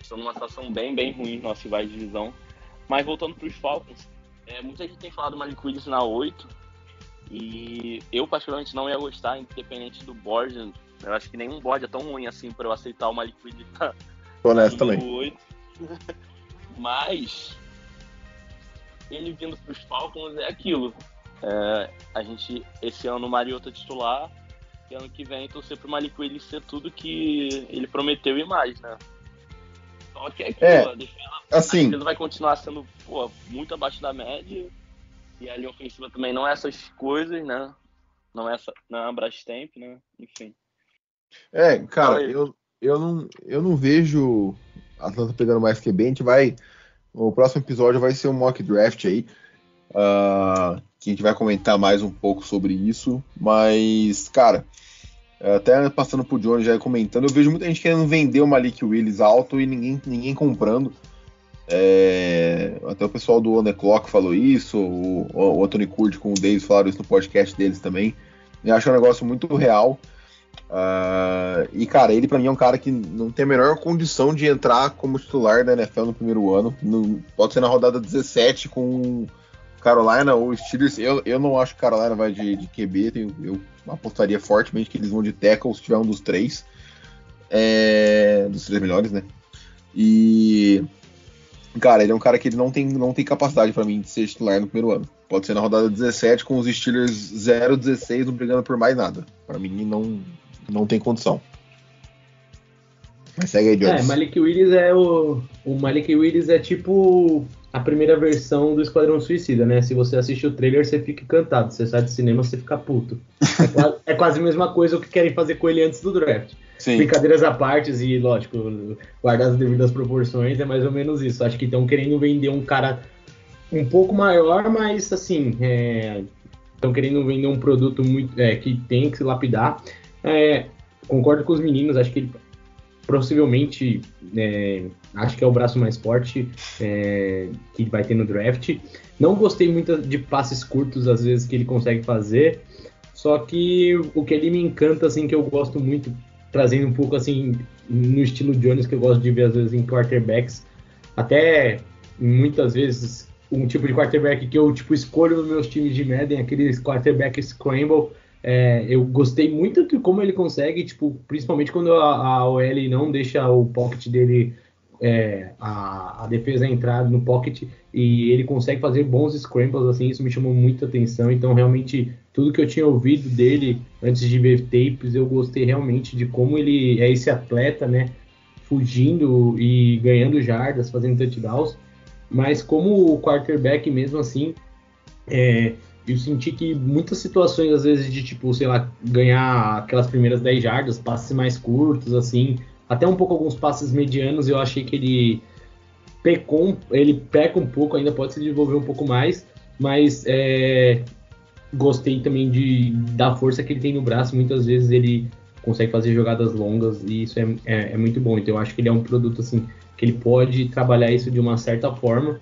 estão numa situação bem, bem ruim no nosso rival de divisão. Mas voltando para os Falcons, é, muita gente tem falado do Malik Willis na 8, e eu particularmente não ia gostar, independente do board. Eu acho que nenhum board é tão ruim assim para eu aceitar o Malik Willis na Tô nessa número também. 8. *laughs* Mas ele vindo para os Falcons é aquilo. É, a gente, esse ano o Mariota titular, e ano que vem torcer pro Malik Willis ser tudo que ele prometeu e mais, né? Só que é aquilo, É, a defesa, a Assim, defesa vai continuar sendo pô, muito abaixo da média. E a linha ofensiva também não é essas coisas, né? Não é essa, não é a Brastemp, né? Enfim. é, cara, eu, eu, não, eu não vejo a Atlanta pegando mais QB. A gente vai. O próximo episódio vai ser um mock draft aí. ah, que a gente vai comentar mais um pouco sobre isso. Mas, cara, até passando pro Johnny já comentando, eu vejo muita gente querendo vender o Malik Willis alto e ninguém, ninguém comprando. É, até o pessoal do On The Clock falou isso, o, o Anthony Curti com o Davis falaram isso no podcast deles também. Eu acho um negócio muito real. Ah, e, cara, ele pra mim é um cara que não tem a menor condição de entrar como titular da NFL no primeiro ano. No- pode ser na rodada 17 com Carolina ou Steelers. Eu, eu não acho que Carolina vai de, de QB. eu apostaria fortemente que eles vão de tackle se tiver um dos três. É, dos três melhores, né? E. Cara, ele é um cara que ele não tem, não tem capacidade pra mim de ser titular no primeiro ano. Pode ser na rodada 17 com os Steelers 0-16 não brigando por mais nada. Pra mim não, não tem condição. Mas segue aí, É, Jones. Malik Willis é o. O Malik Willis é tipo a primeira versão do Esquadrão Suicida, né? Se você assiste o trailer, você fica encantado. Você sai do cinema, você fica puto. É quase, *laughs* é quase a mesma coisa o que querem fazer com ele antes do draft. Sim. Brincadeiras à parte e, lógico, guardar as devidas proporções, é mais ou menos isso. Acho que estão querendo vender um cara um pouco maior, mas assim, estão querendo vender um produto muito é, que tem que se lapidar. É, concordo com os meninos, acho que ele possivelmente é, acho que é o braço mais forte é, que vai ter no draft. Não gostei muito de passes curtos, às vezes, que ele consegue fazer. Só que o que ele me encanta, assim, que eu gosto muito trazendo um pouco assim no estilo Jones que eu gosto de ver às vezes em quarterbacks, até muitas vezes um tipo de quarterback que eu tipo escolho nos meus times de Madden, aqueles quarterback scramble. É, eu gostei muito de como ele consegue, tipo, principalmente quando a, a OL não deixa o pocket dele é, a, a, defesa entrar no pocket e ele consegue fazer bons scrambles, assim, isso me chamou muita atenção. Então, realmente, tudo que eu tinha ouvido dele antes de ver tapes, eu gostei realmente de como ele é esse atleta, né? Fugindo e ganhando jardas, fazendo touchdowns. Mas como o quarterback, mesmo assim, é, eu senti que muitas situações, às vezes, de tipo, sei lá, ganhar aquelas primeiras 10 jardas, passes mais curtos, assim, até um pouco alguns passes medianos, eu achei que ele pecou, ele peca um pouco, ainda pode se desenvolver um pouco mais, mas é, gostei também de, da força que ele tem no braço, muitas vezes ele consegue fazer jogadas longas e isso é, é, é muito bom, então eu acho que ele é um produto assim, que ele pode trabalhar isso de uma certa forma,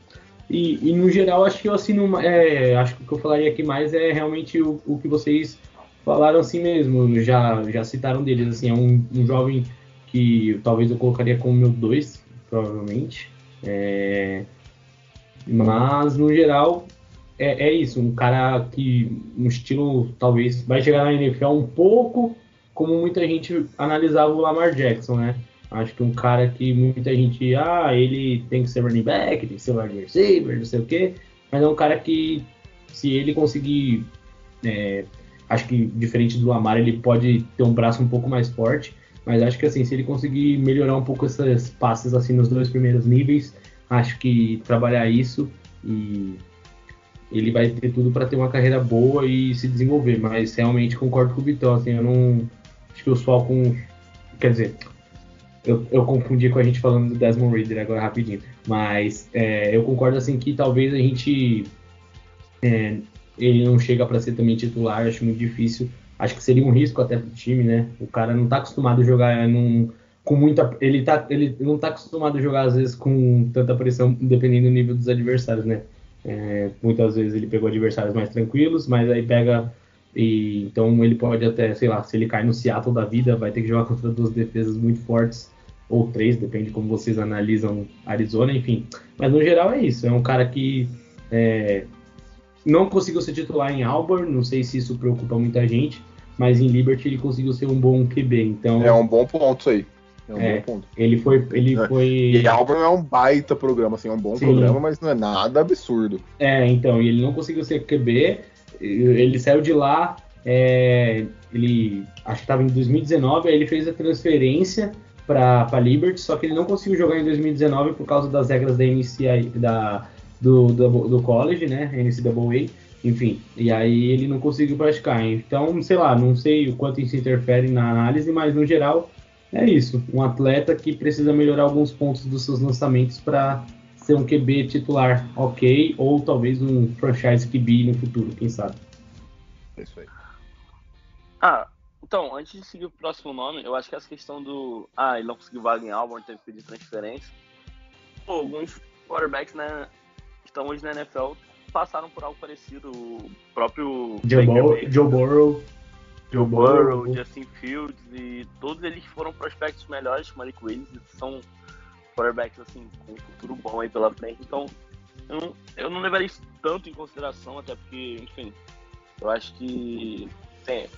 e, e, no geral, acho que eu assino. É, acho que o que eu falaria aqui mais é realmente o, o que vocês falaram assim mesmo. Já, já citaram deles. Assim, é um, um jovem que talvez eu colocaria como meu 2, provavelmente. É, mas, no geral, é, é, isso. Um cara que, um estilo, talvez, vai chegar na NFL um pouco como muita gente analisava o Lamar Jackson, né? Acho que um cara que muita gente, ah, ele tem que ser running back, tem que ser wide receiver, não sei o quê. Mas é um cara que, se ele conseguir, é, acho que diferente do Lamar, ele pode ter um braço um pouco mais forte. Mas acho que assim, se ele conseguir melhorar um pouco esses passes assim nos dois primeiros níveis, acho que trabalhar isso e ele vai ter tudo para ter uma carreira boa e se desenvolver. Mas realmente concordo com o Vitão, assim, eu não acho que os Falcons, quer dizer, eu, eu confundi com a gente falando do Desmond Reader agora rapidinho, mas é, eu concordo assim que talvez a gente é, ele não chega para ser também titular, acho muito difícil acho que seria um risco até pro time, né? O cara não tá acostumado a jogar num, com muita. Ele, tá, ele não tá acostumado a jogar, às vezes, com tanta pressão, dependendo do nível dos adversários, né? É, muitas vezes ele pegou adversários mais tranquilos, mas aí pega. E, então ele pode até, sei lá, se ele cai no Seattle da vida, vai ter que jogar *laughs* contra duas defesas muito fortes, ou três, depende de como vocês analisam Arizona, enfim. Mas no geral é isso, é um cara que é, não conseguiu ser titular em Auburn, não sei se isso preocupa muita gente, mas em Liberty ele conseguiu ser um bom QB. Então é um bom ponto isso aí. É um é, bom ponto. Ele foi, ele é. foi. E Auburn é um baita programa, assim, é um bom Sim. programa, mas não é nada absurdo. É, então ele não conseguiu ser QB. Ele saiu de lá. É, ele acho que estava em 2019, aí ele fez a transferência para Liberty, só que ele não conseguiu jogar em 2019 por causa das regras da NCAA, da do, do, do college, né? NCAA. Enfim, e aí ele não conseguiu praticar. Então, sei lá, não sei o quanto isso interfere na análise, mas no geral é isso. Um atleta que precisa melhorar alguns pontos dos seus lançamentos para ser um QB titular ok, ou talvez um franchise QB no futuro, quem sabe. É isso aí. Ah, então, antes de seguir o próximo nome, eu acho que essa questão do. Ah, ele não conseguiu vaga em Auburn, teve que pedir transferência. Pô, alguns quarterbacks, né, que estão hoje na NFL passaram por algo parecido. O próprio Joe, Bo Joe Burrow. Joe Burrow, Justin Fields e todos eles foram prospectos melhores que o Malik Willis são quarterbacks assim com um futuro bom aí pela frente. Então eu não, eu não levaria isso tanto em consideração, até porque, enfim, eu acho que tem,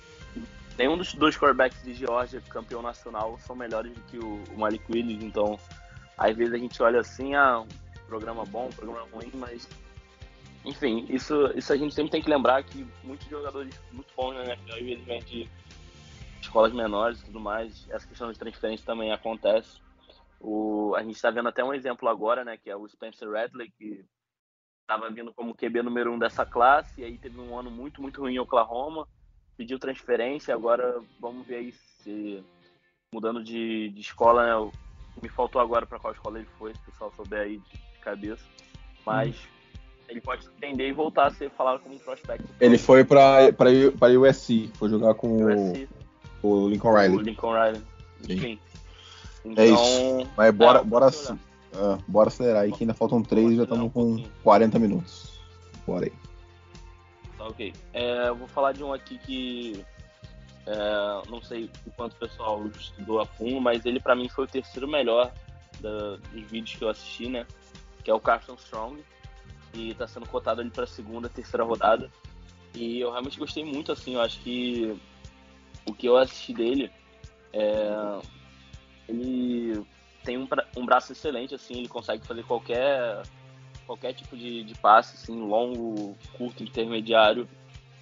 nenhum dos dois quarterbacks de Georgia campeão nacional são melhores do que o, o Malik Willis, então às vezes a gente olha assim, ah, um programa bom, um programa ruim, mas enfim, isso, isso a gente sempre tem que lembrar que muitos jogadores muito bons na NFL, eles vêm de escolas menores e tudo mais. Essa questão de transferência também acontece. O, a gente está vendo até um exemplo agora, né, que é o Spencer Radley, que estava vindo como QB número um dessa classe, e aí teve um ano muito, muito ruim em Oklahoma, pediu transferência, agora vamos ver aí se mudando de, de escola, né, me faltou agora para qual escola ele foi, se o pessoal souber aí de, cabeça, mas... Hum ele pode estender e voltar a ser falado como um prospecto. Ele foi para para USC, foi jogar com o, o, Lincoln Riley. O Lincoln Riley. Enfim. Então, é isso. Mas bora, é, bora, bora acelerar aí, que ainda faltam três e já estamos um com pouquinho. 40 minutos. Bora aí. Tá ok. É, eu vou falar de um aqui que É, não sei o quanto o pessoal estudou a fundo, mas ele para mim foi o terceiro melhor da, dos vídeos que eu assisti, né? Que é o Carson Strong. E tá sendo cotado ali pra segunda, terceira rodada. E eu realmente gostei muito, assim, eu acho que o que eu assisti dele é, ele tem um, um braço excelente, assim, ele consegue fazer qualquer qualquer tipo de, de passe, assim, longo, curto, intermediário.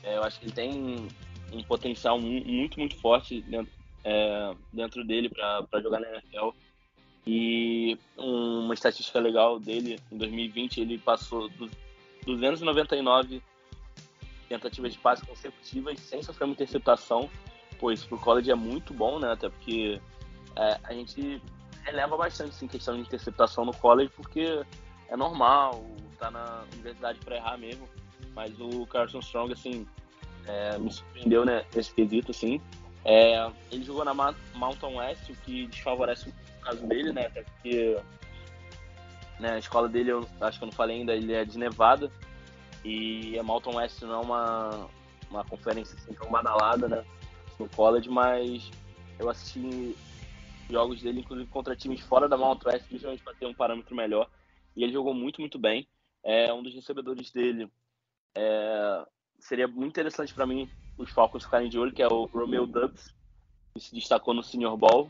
É, eu acho que ele tem um potencial muito, muito forte dentro, é, dentro dele para jogar na NFL. E uma estatística legal dele, em 2020, ele passou dos 299 tentativas de passe consecutivas sem sofrer uma interceptação. Pô, isso pro college é muito bom, né? Até porque é, a gente releva bastante assim, questão de interceptação no college, porque é normal, tá na universidade para errar mesmo. Mas o Carson Strong, assim, é, me surpreendeu né, nesse quesito, assim. É, ele jogou na Mountain West, o que desfavorece o caso dele, né? Até porque né, a escola dele, eu acho que eu não falei ainda, ele é de Nevada. E a Mountain West não é uma, uma conferência assim tão badalada, né? No college, mas eu assisti jogos dele, inclusive contra times fora da Mountain West, justamente para ter um parâmetro melhor. E ele jogou muito, muito bem. É, um dos recebedores dele é, seria muito interessante para mim os Falcons ficarem de olho, que é o Romeo Dubs, que se destacou no Senior Bowl.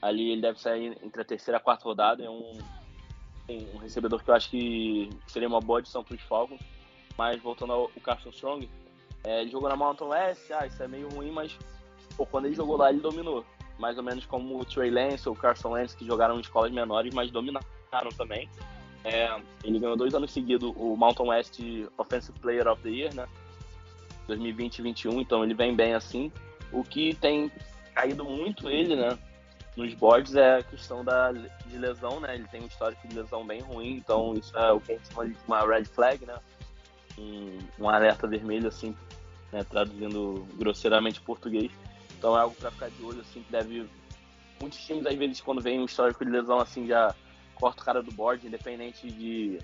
Ali ele deve sair entre a terceira e a quarta rodada. É um, um recebedor que eu acho que seria uma boa adição para os Falcons. Mas voltando ao Carson Strong, é, ele jogou na Mountain West, ah, isso é meio ruim, mas pô, quando ele jogou lá, ele dominou. Mais ou menos como o Trey Lance ou o Carson Lance, que jogaram em escolas menores, mas dominaram também. É, ele ganhou dois anos seguidos o Mountain West Offensive Player of the Year, né? 2020 e 2021, então ele vem bem assim. O que tem caído muito ele, né? Nos boards é a questão da, de lesão, né? Ele tem um histórico de lesão bem ruim, então isso é o que a gente chama de uma red flag, né? Um, um alerta vermelho, assim, né? traduzindo grosseiramente português. Então é algo para ficar de olho, assim, que deve. Muitos times, às vezes, quando vem um histórico de lesão, assim, já corta o cara do board, independente de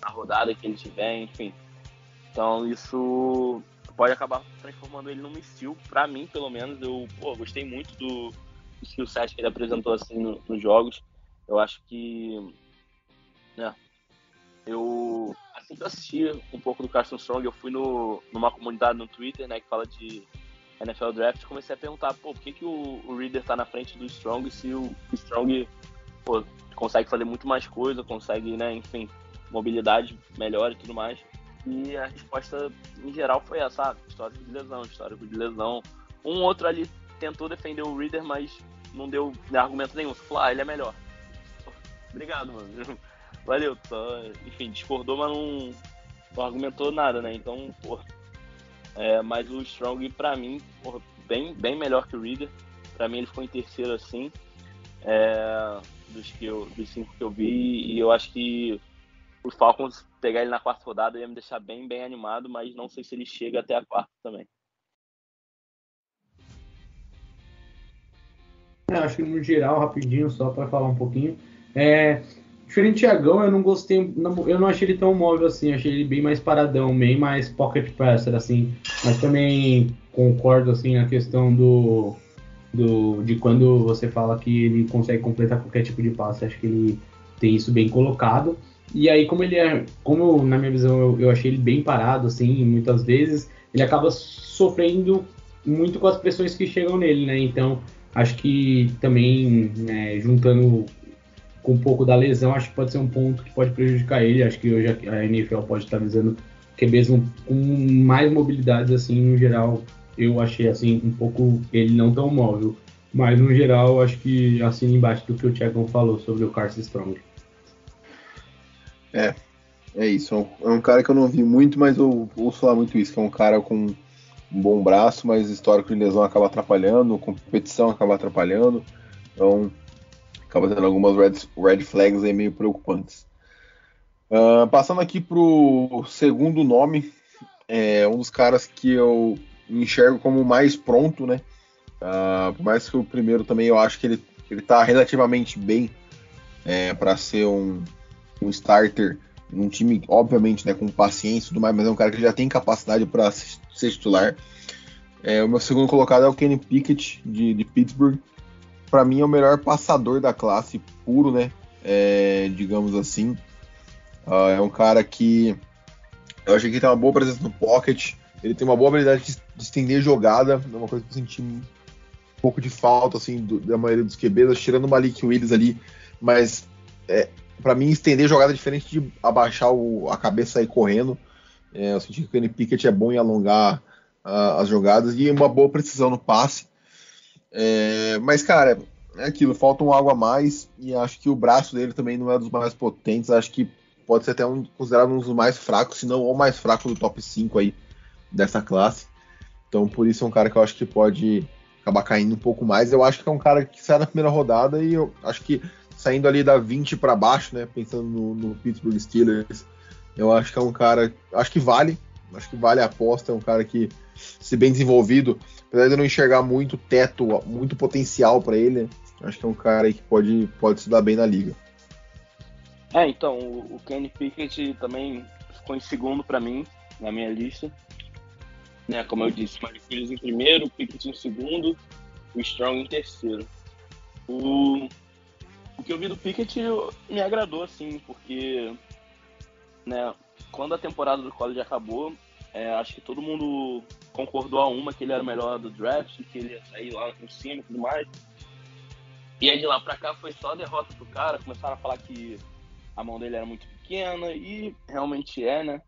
a rodada que ele tiver, enfim. Então isso pode acabar transformando ele num estilo. Pra mim, pelo menos, eu pô, gostei muito do skill set que ele apresentou assim no, nos jogos. Eu acho que. Né, eu. Assim que eu assisti um pouco do Carson Strong, eu fui no, numa comunidade no Twitter, né, que fala de NFL Draft, comecei a perguntar, pô, por que, que o, o Reader tá na frente do Strong se o, Strong pô, consegue fazer muito mais coisa, consegue, né, enfim, mobilidade melhor e tudo mais. E a resposta, em geral, foi essa, ah, histórico de lesão, histórico de lesão. Um outro ali tentou defender o Reader, mas não deu argumento nenhum. Você falou, ah, ele é melhor. Obrigado, mano. *laughs* Valeu. Só, enfim, discordou, mas não, não argumentou nada, né? Então, pô. É, mas o Strong, pra mim, porra, bem, bem melhor que o Reader. Pra mim, ele ficou em terceiro assim. É, dos, que eu, dos cinco que eu vi. E eu acho que os Falcons pegar ele na quarta rodada ia me deixar bem, bem animado, mas não sei se ele chega até a quarta também. É, acho que no geral, rapidinho, só para falar um pouquinho. É, diferente de Thiagão, eu não gostei, eu não achei ele tão móvel assim, achei ele bem mais paradão, bem mais pocket passer, assim. Mas também concordo, assim, a questão do, do de quando você fala que ele consegue completar qualquer tipo de passe, acho que ele tem isso bem colocado. E aí, como ele é, como na minha visão eu, eu achei ele bem parado, assim, muitas vezes, ele acaba sofrendo muito com as pressões que chegam nele, né? Então, acho que também, né, juntando com um pouco da lesão, acho que pode ser um ponto que pode prejudicar ele. Acho que hoje a NFL pode estar visando que mesmo com mais mobilidades, assim, no geral, eu achei, assim, um pouco ele não tão móvel. Mas, no geral, acho que assina embaixo do que o Thiago falou sobre o Carson Strong. É, é isso. É um é cara que eu não vi muito, mas eu ouço falar muito isso, que é um cara com um bom braço, mas histórico de lesão acaba atrapalhando, competição acaba atrapalhando. Então, acaba tendo algumas red, red flags aí meio preocupantes. Uh, passando aqui pro segundo nome, é um dos caras que eu enxergo como mais pronto, né? Uh, por mais que o primeiro também eu acho que ele, ele tá relativamente bem é, para ser um, um starter num time, obviamente, né, com paciência e tudo mais, mas é um cara que já tem capacidade para ser titular. É, o meu segundo colocado é o Kenny Pickett, de, de Pittsburgh. Para mim é o melhor passador da classe, puro, né? É, digamos assim. Uh, é um cara que eu achei que tem uma boa presença no pocket. Ele tem uma boa habilidade de, de estender jogada. É uma coisa que eu senti um pouco de falta assim do, da maioria dos QBs, tirando o Malik Willis ali. Mas é, para mim estender jogada é diferente de abaixar o, a cabeça e correndo. É, eu senti que o Kenny Pickett é bom em alongar uh, as jogadas e uma boa precisão no passe. É, mas, cara, é aquilo, falta um algo a mais e acho que o braço dele também não é dos mais potentes. Acho que pode ser até um, considerado um dos mais fracos, se não o mais fraco do top 5 aí dessa classe. Então, por isso é um cara que eu acho que pode acabar caindo um pouco mais. Eu acho que é um cara que sai na primeira rodada e eu acho que saindo ali da 20 para baixo, né, pensando no, no Pittsburgh Steelers, eu acho que é um cara, acho que vale, acho que vale a aposta, é um cara que, se bem desenvolvido, apesar de eu não enxergar muito teto, muito potencial para ele, acho que é um cara que pode, pode se dar bem na liga. É, então, o, Kenny Pickett também ficou em segundo para mim, na minha lista. Né, como eu disse, Mike Williams em primeiro, o Pickett em segundo, o Strong em terceiro. O, o que eu vi do Pickett me agradou, assim, porque né, quando a temporada do college acabou, é, acho que todo mundo concordou a uma que ele era o melhor do draft, que ele ia sair lá em cima e tudo mais. E aí de lá pra cá foi só derrota pro cara, começaram a falar que a mão dele era muito pequena, e realmente é, né?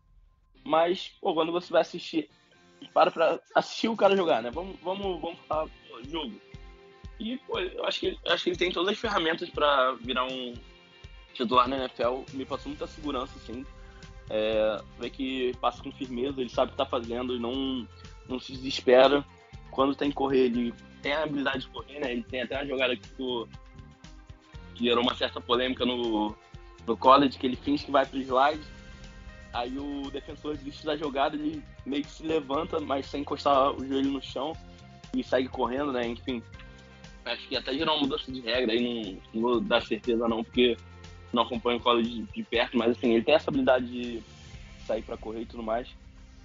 Mas, pô, quando você vai assistir, para pra assistir o cara jogar, né? Vamos, vamos, vamos falar, pô, jogo. E, pô, eu acho que, ele, acho que ele tem todas as ferramentas para virar um titular na NFL. Me passou muita segurança, assim. É, vê que passa com firmeza, ele sabe o que tá fazendo, não, não se desespera. Quando tem que correr, ele tem a habilidade de correr, né? Ele tem até uma jogada que, que gerou uma certa polêmica no, no college, que ele finge que vai pro slide. Aí o defensor desiste da jogada, ele meio que se levanta, mas sem encostar o joelho no chão e segue correndo, né? Enfim, acho que até gerou uma mudança de regra aí, não, não vou dar certeza não, porque não acompanho o college de, perto, mas assim, ele tem essa habilidade de sair para correr e tudo mais.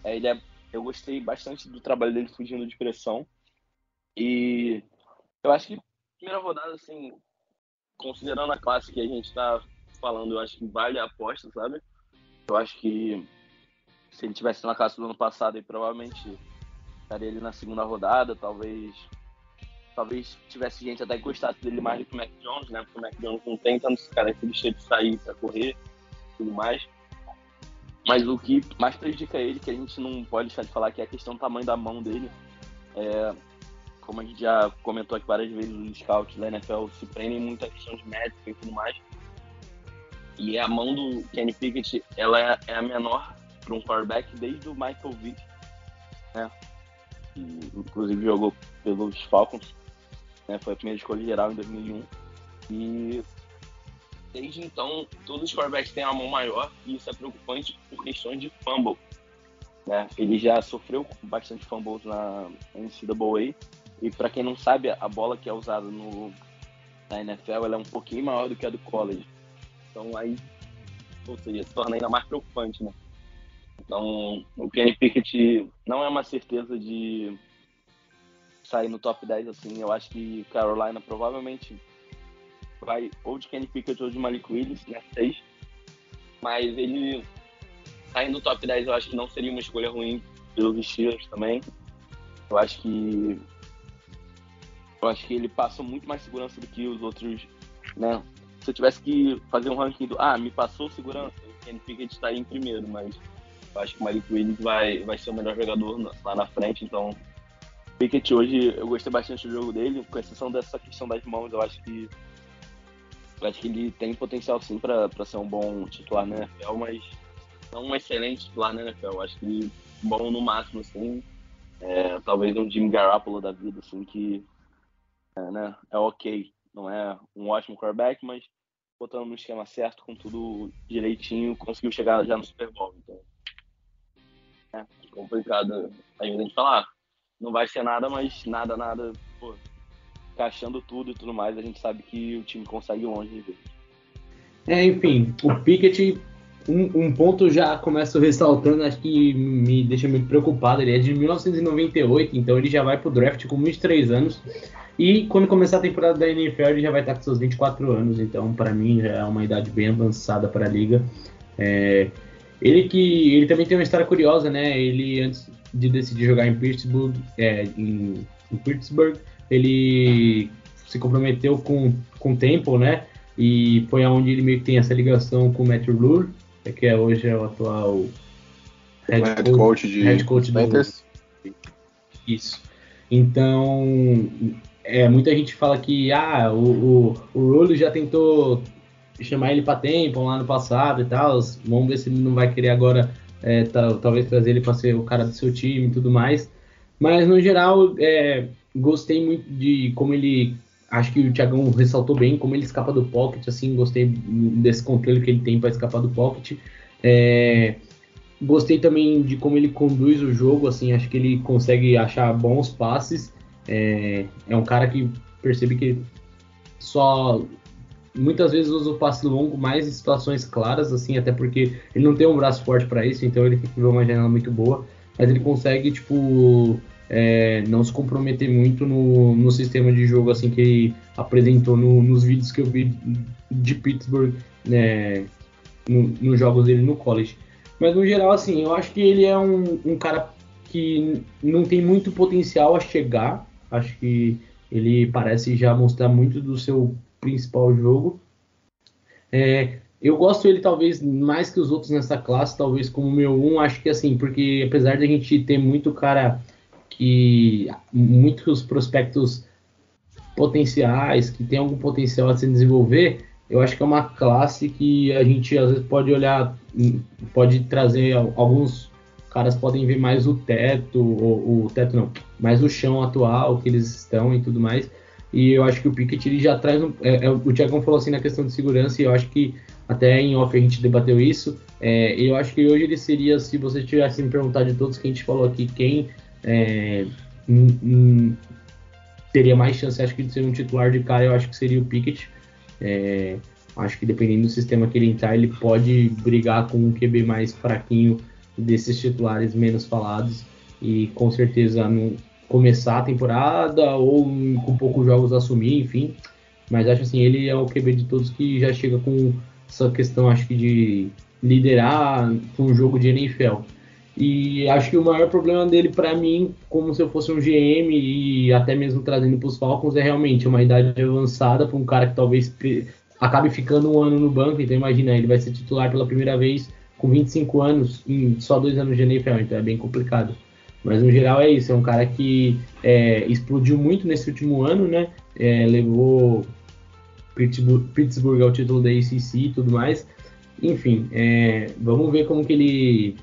É, ele é, eu gostei bastante do trabalho dele fugindo de pressão. E eu acho que primeira rodada, assim, considerando a classe que a gente está falando, eu acho que vale a aposta, sabe? Eu acho que se ele tivesse na classe do ano passado, provavelmente estaria ele na segunda rodada, talvez talvez tivesse gente até que gostasse dele mais do que o Mac Jones, né? Porque o Mac Jones não tem tanto característica de sair para correr tudo mais. Mas o que mais prejudica ele, que a gente não pode deixar de falar, que é a questão do tamanho da mão dele. É, como a gente já comentou aqui várias vezes, os scouts da NFL se prendem muito à questão de médico e tudo mais. E a mão do Kenny Pickett, ela é, é a menor para um quarterback desde o Michael Vick, né? Que, inclusive jogou pelos Falcons né? Foi a primeira escolha geral em 2001. E desde então, todos os quarterbacks têm uma mão maior e isso é preocupante por questões de fumble. Né? Ele já sofreu bastante fumbles na NCAA e para quem não sabe, a bola que é usada no, na NFL ela é um pouquinho maior do que a do college. Então aí, ou seja, se torna ainda mais preocupante, né? Então, o Kenny Pickett não é uma certeza de sair no top 10 assim, eu acho que Carolina provavelmente vai ou de Kenny Pickett ou de Malik Willis, né, 6. Mas ele saindo no top 10 eu acho que não seria uma escolha ruim pelos Steelers também. Eu acho que eu acho que ele passa muito mais segurança do que os outros, né? Se eu tivesse que fazer um ranking do, ah, me passou segurança, o Kenny Pickett estaria em primeiro, mas eu acho que o Malik Willis vai, vai ser o melhor jogador lá na frente, então Pickett hoje eu gostei bastante do jogo dele, com exceção dessa questão das mãos, eu acho que eu acho que ele tem potencial sim para ser um bom titular na NFL, mas não um excelente titular na NFL. Eu acho que bom no máximo, assim. É, talvez um Jimmy Garoppolo da vida, assim, que é, né, é ok. Não é um ótimo quarterback, mas botando no esquema certo, com tudo direitinho, conseguiu chegar já no Super Bowl. Então, é complicado a gente falar não vai ser nada, mas nada, nada, pô, encaixando tudo e tudo mais, a gente sabe que o time consegue longe de. É, enfim, o Pickett um, um ponto já começo ressaltando, acho que me deixa muito preocupado. Ele é de 1998, então ele já vai pro draft com 23 anos. E quando começar a temporada da NFL, ele já vai estar com seus 24 anos. Então, para mim, já é uma idade bem avançada para a liga. É, ele que ele também tem uma história curiosa, né? Ele antes de decidir jogar em Pittsburgh, é, em, em Pittsburgh, ele se comprometeu com com Temple, né? E foi aonde ele meio que tem essa ligação com o Matt Rule, que é hoje é o atual head, head coach, coach, de head coach do isso. Então, é, muita gente fala que ah, o, o, o já tentou chamar ele para tempo lá no passado e tal. Vamos ver se ele não vai querer agora, é, talvez trazer ele para ser o cara do seu time e tudo mais. Mas no geral, é, gostei muito de como ele. Acho que o Thiagão ressaltou bem como ele escapa do pocket. Assim, gostei desse controle que ele tem para escapar do pocket. É, gostei também de como ele conduz o jogo. Assim, acho que ele consegue achar bons passes. É, é um cara que percebe que só muitas vezes usa o passe longo mais em situações claras, assim, até porque ele não tem um braço forte para isso, então ele tem que ver uma janela muito boa, mas ele consegue, tipo, é, não se comprometer muito no, no sistema de jogo, assim, que ele apresentou no, nos vídeos que eu vi de Pittsburgh, né, no, nos jogos dele no college. Mas no geral, assim, eu acho que ele é um, um cara que não tem muito potencial a chegar, acho que ele parece já mostrar muito do seu principal jogo. É, eu gosto ele talvez mais que os outros nessa classe, talvez como meu um, acho que assim, porque apesar de a gente ter muito cara que muitos prospectos potenciais, que tem algum potencial a se desenvolver, eu acho que é uma classe que a gente às vezes pode olhar, pode trazer alguns caras podem ver mais o teto, o, o teto não, mais o chão atual que eles estão e tudo mais. E eu acho que o Pickett ele já traz. Um, é, é, o Tiagão falou assim na questão de segurança, e eu acho que até em off a gente debateu isso. É, eu acho que hoje ele seria, se você tivesse me perguntar de todos que a gente falou aqui, quem é, teria mais chance, acho que de ser um titular de cara, eu acho que seria o Pickett. É, acho que dependendo do sistema que ele entrar, ele pode brigar com um QB mais fraquinho desses titulares menos falados. E com certeza não, começar a temporada ou com poucos jogos assumir, enfim. Mas acho assim, ele é o QB de todos que já chega com essa questão, acho que de liderar um jogo de NFL. E acho que o maior problema dele para mim, como se eu fosse um GM e até mesmo trazendo para os Falcons, é realmente uma idade avançada para um cara que talvez acabe ficando um ano no banco. Então imagina, ele vai ser titular pela primeira vez com 25 anos em só dois anos de NFL, então é bem complicado. Mas no geral é isso, é um cara que é, explodiu muito nesse último ano, né? É, levou Pittsburgh, Pittsburgh, ao título da ACC e tudo mais. Enfim, é, vamos ver como que ele.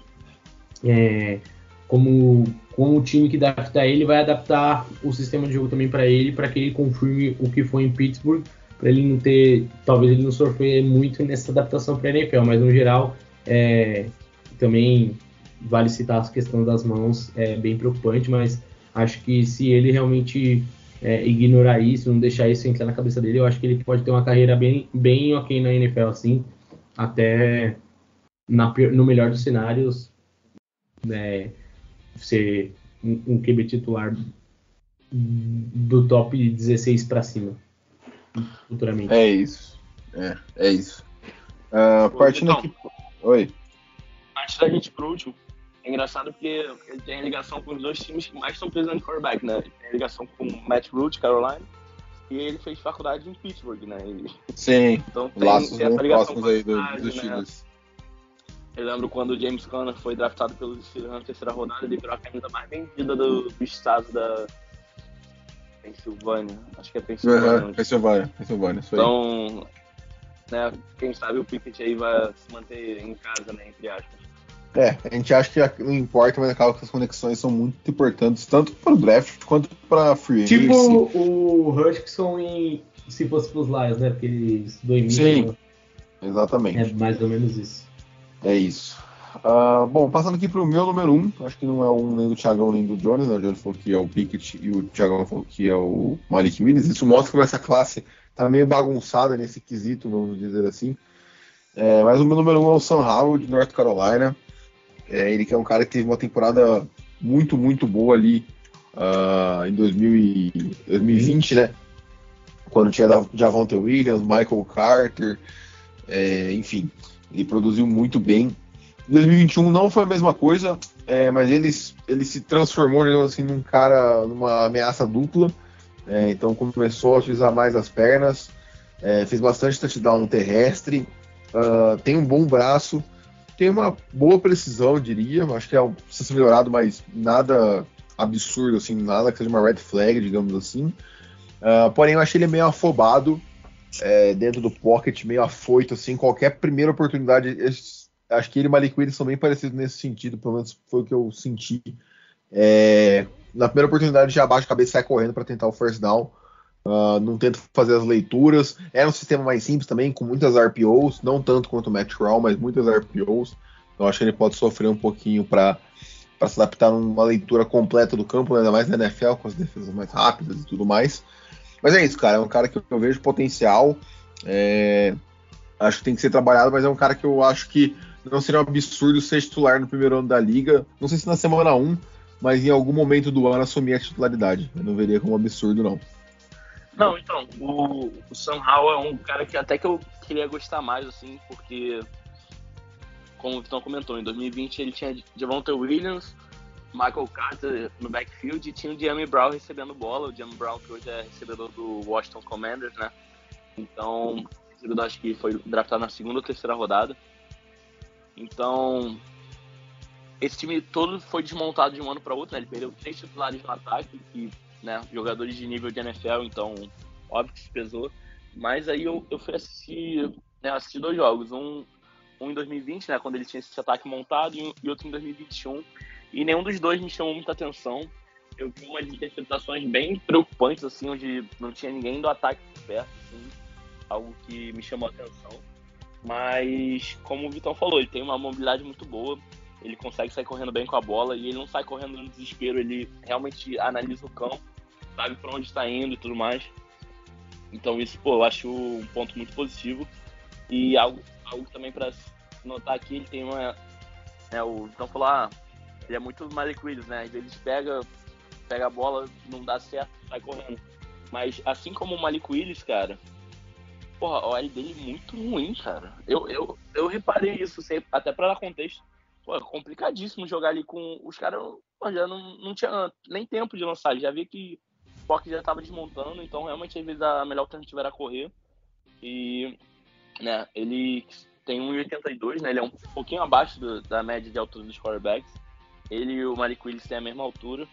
É, como, como o time que adaptar ele vai adaptar o sistema de jogo também para ele, para que ele confirme o que foi em Pittsburgh, para ele não ter. Talvez ele não sofrer muito nessa adaptação para a NFL, mas no geral é, também vale citar a questão das mãos, é bem preocupante, mas acho que se ele realmente é, ignorar isso, não deixar isso entrar na cabeça dele, eu acho que ele pode ter uma carreira bem, bem ok na NFL, assim, até na, no melhor dos cenários, né, ser um, um QB titular do top 16 para cima, futuramente. É isso, é, é isso. Uh, partindo então, aqui... Oi. Antes da gente pro último, é engraçado porque ele tem ligação com os dois times que mais estão precisando de quarterback, né? Ele tem ligação com o Matt Rule, Carolina, e ele fez faculdade em Pittsburgh, né? E... Sim, então tem, laços tem essa ligação com aí do, dos né? Eu lembro quando o James Conner foi draftado pelos Steelers na terceira rodada, ele virou a camisa mais vendida do, do estado da Pensilvânia. Acho que é Pensilvânia. Uhum, Pensilvânia, Pensilvânia. Então, né, quem sabe o Pickett aí vai se manter em casa, né, entre aspas. É, a gente acha que não importa, mas acaba que as conexões são muito importantes, tanto para o draft quanto para free Tipo o Hutchinson em se fosse para os Lions, né? Porque ele estudou em Sim, exatamente. É mais ou menos isso. É isso. Uh, bom, passando aqui para o meu número 1, um, acho que não é um nem do Thiagão nem do Jones, né? o Jones falou que é o Pickett e o Thiagão falou que é o Malik Willis. Isso mostra como essa classe tá meio bagunçada nesse quesito, vamos dizer assim. É, mas o meu número um é o Sam Howell, de North Carolina. É, ele que é um cara que teve uma temporada muito, muito boa ali uh, em 2000 e 2020, né? Quando tinha Javonte Williams, Michael Carter, é, enfim, ele produziu muito bem. Em 2021 não foi a mesma coisa, é, mas ele, ele se transformou assim, num cara, numa ameaça dupla. É, então começou a utilizar mais as pernas, é, fez bastante touchdown terrestre, uh, tem um bom braço, tem uma boa precisão, eu diria. Acho que é um, precisa melhorado, mas nada absurdo, assim, nada que seja uma red flag, digamos assim. Uh, porém, eu achei ele meio afobado é, dentro do pocket, meio afoito, assim. Qualquer primeira oportunidade, acho que ele e Malik Willis são bem parecidos nesse sentido, pelo menos foi o que eu senti. É, na primeira oportunidade, já abaixa a cabeça e sai correndo para tentar o first down. Uh, não tenta fazer as leituras. Era um sistema mais simples também, com muitas RPOs, não tanto quanto o Matt Raw, mas muitas RPOs. Então acho que ele pode sofrer um pouquinho para se adaptar numa leitura completa do campo, ainda mais na NFL, com as defesas mais rápidas e tudo mais. Mas é isso, cara. É um cara que eu vejo potencial. É... Acho que tem que ser trabalhado, mas é um cara que eu acho que não seria um absurdo ser titular no primeiro ano da liga. Não sei se na semana 1, mas em algum momento do ano assumir a titularidade. Eu não veria como um absurdo, não. Não, então, o, o Sam Howell é um cara que até que eu queria gostar mais, assim, porque, como o Vitão comentou, em 2020 ele tinha Javonte Williams, Michael Carter no backfield e tinha o Jamie Brown recebendo bola. O Jamie Brown, que hoje é recebedor do Washington Commanders, né? Então, acho que foi draftado na segunda ou terceira rodada. Então, esse time todo foi desmontado de um ano para outro, né? Ele perdeu três titulares no ataque, e né? Jogadores de nível de NFL, então óbvio que se pesou. Mas aí eu, eu fui assistir, né, assistir dois jogos, um, um em 2020, né, quando ele tinha esse ataque montado, e, e outro em 2021. E nenhum dos dois me chamou muita atenção. Eu vi umas interpretações bem preocupantes, assim, onde não tinha ninguém do ataque perto, assim, algo que me chamou atenção. Mas, como o Vitão falou, ele tem uma mobilidade muito boa, ele consegue sair correndo bem com a bola e ele não sai correndo no desespero, ele realmente analisa o campo sabe para onde está indo e tudo mais. Então isso, pô, eu acho um ponto muito positivo. E algo, algo também para notar aqui, ele tem uma. É, o então falar, ah, ele é muito Malik Willis, né? Vezes pega, pega a bola, não dá certo, sai correndo. Mas assim como o Malik Willis, cara, porra, a OL dele é muito ruim, cara. Eu, eu, eu reparei isso sempre, até para dar contexto. Pô, é complicadíssimo jogar ali com os caras. Já não, não tinha nem tempo de lançar. Já vi que o Pocket já estava desmontando, então realmente às vezes a melhor alternativa era correr. E né, ele tem 1,82, né? Ele é um pouquinho abaixo do, da média de altura dos quarterbacks. Ele e o Malik Willis têm a mesma altura.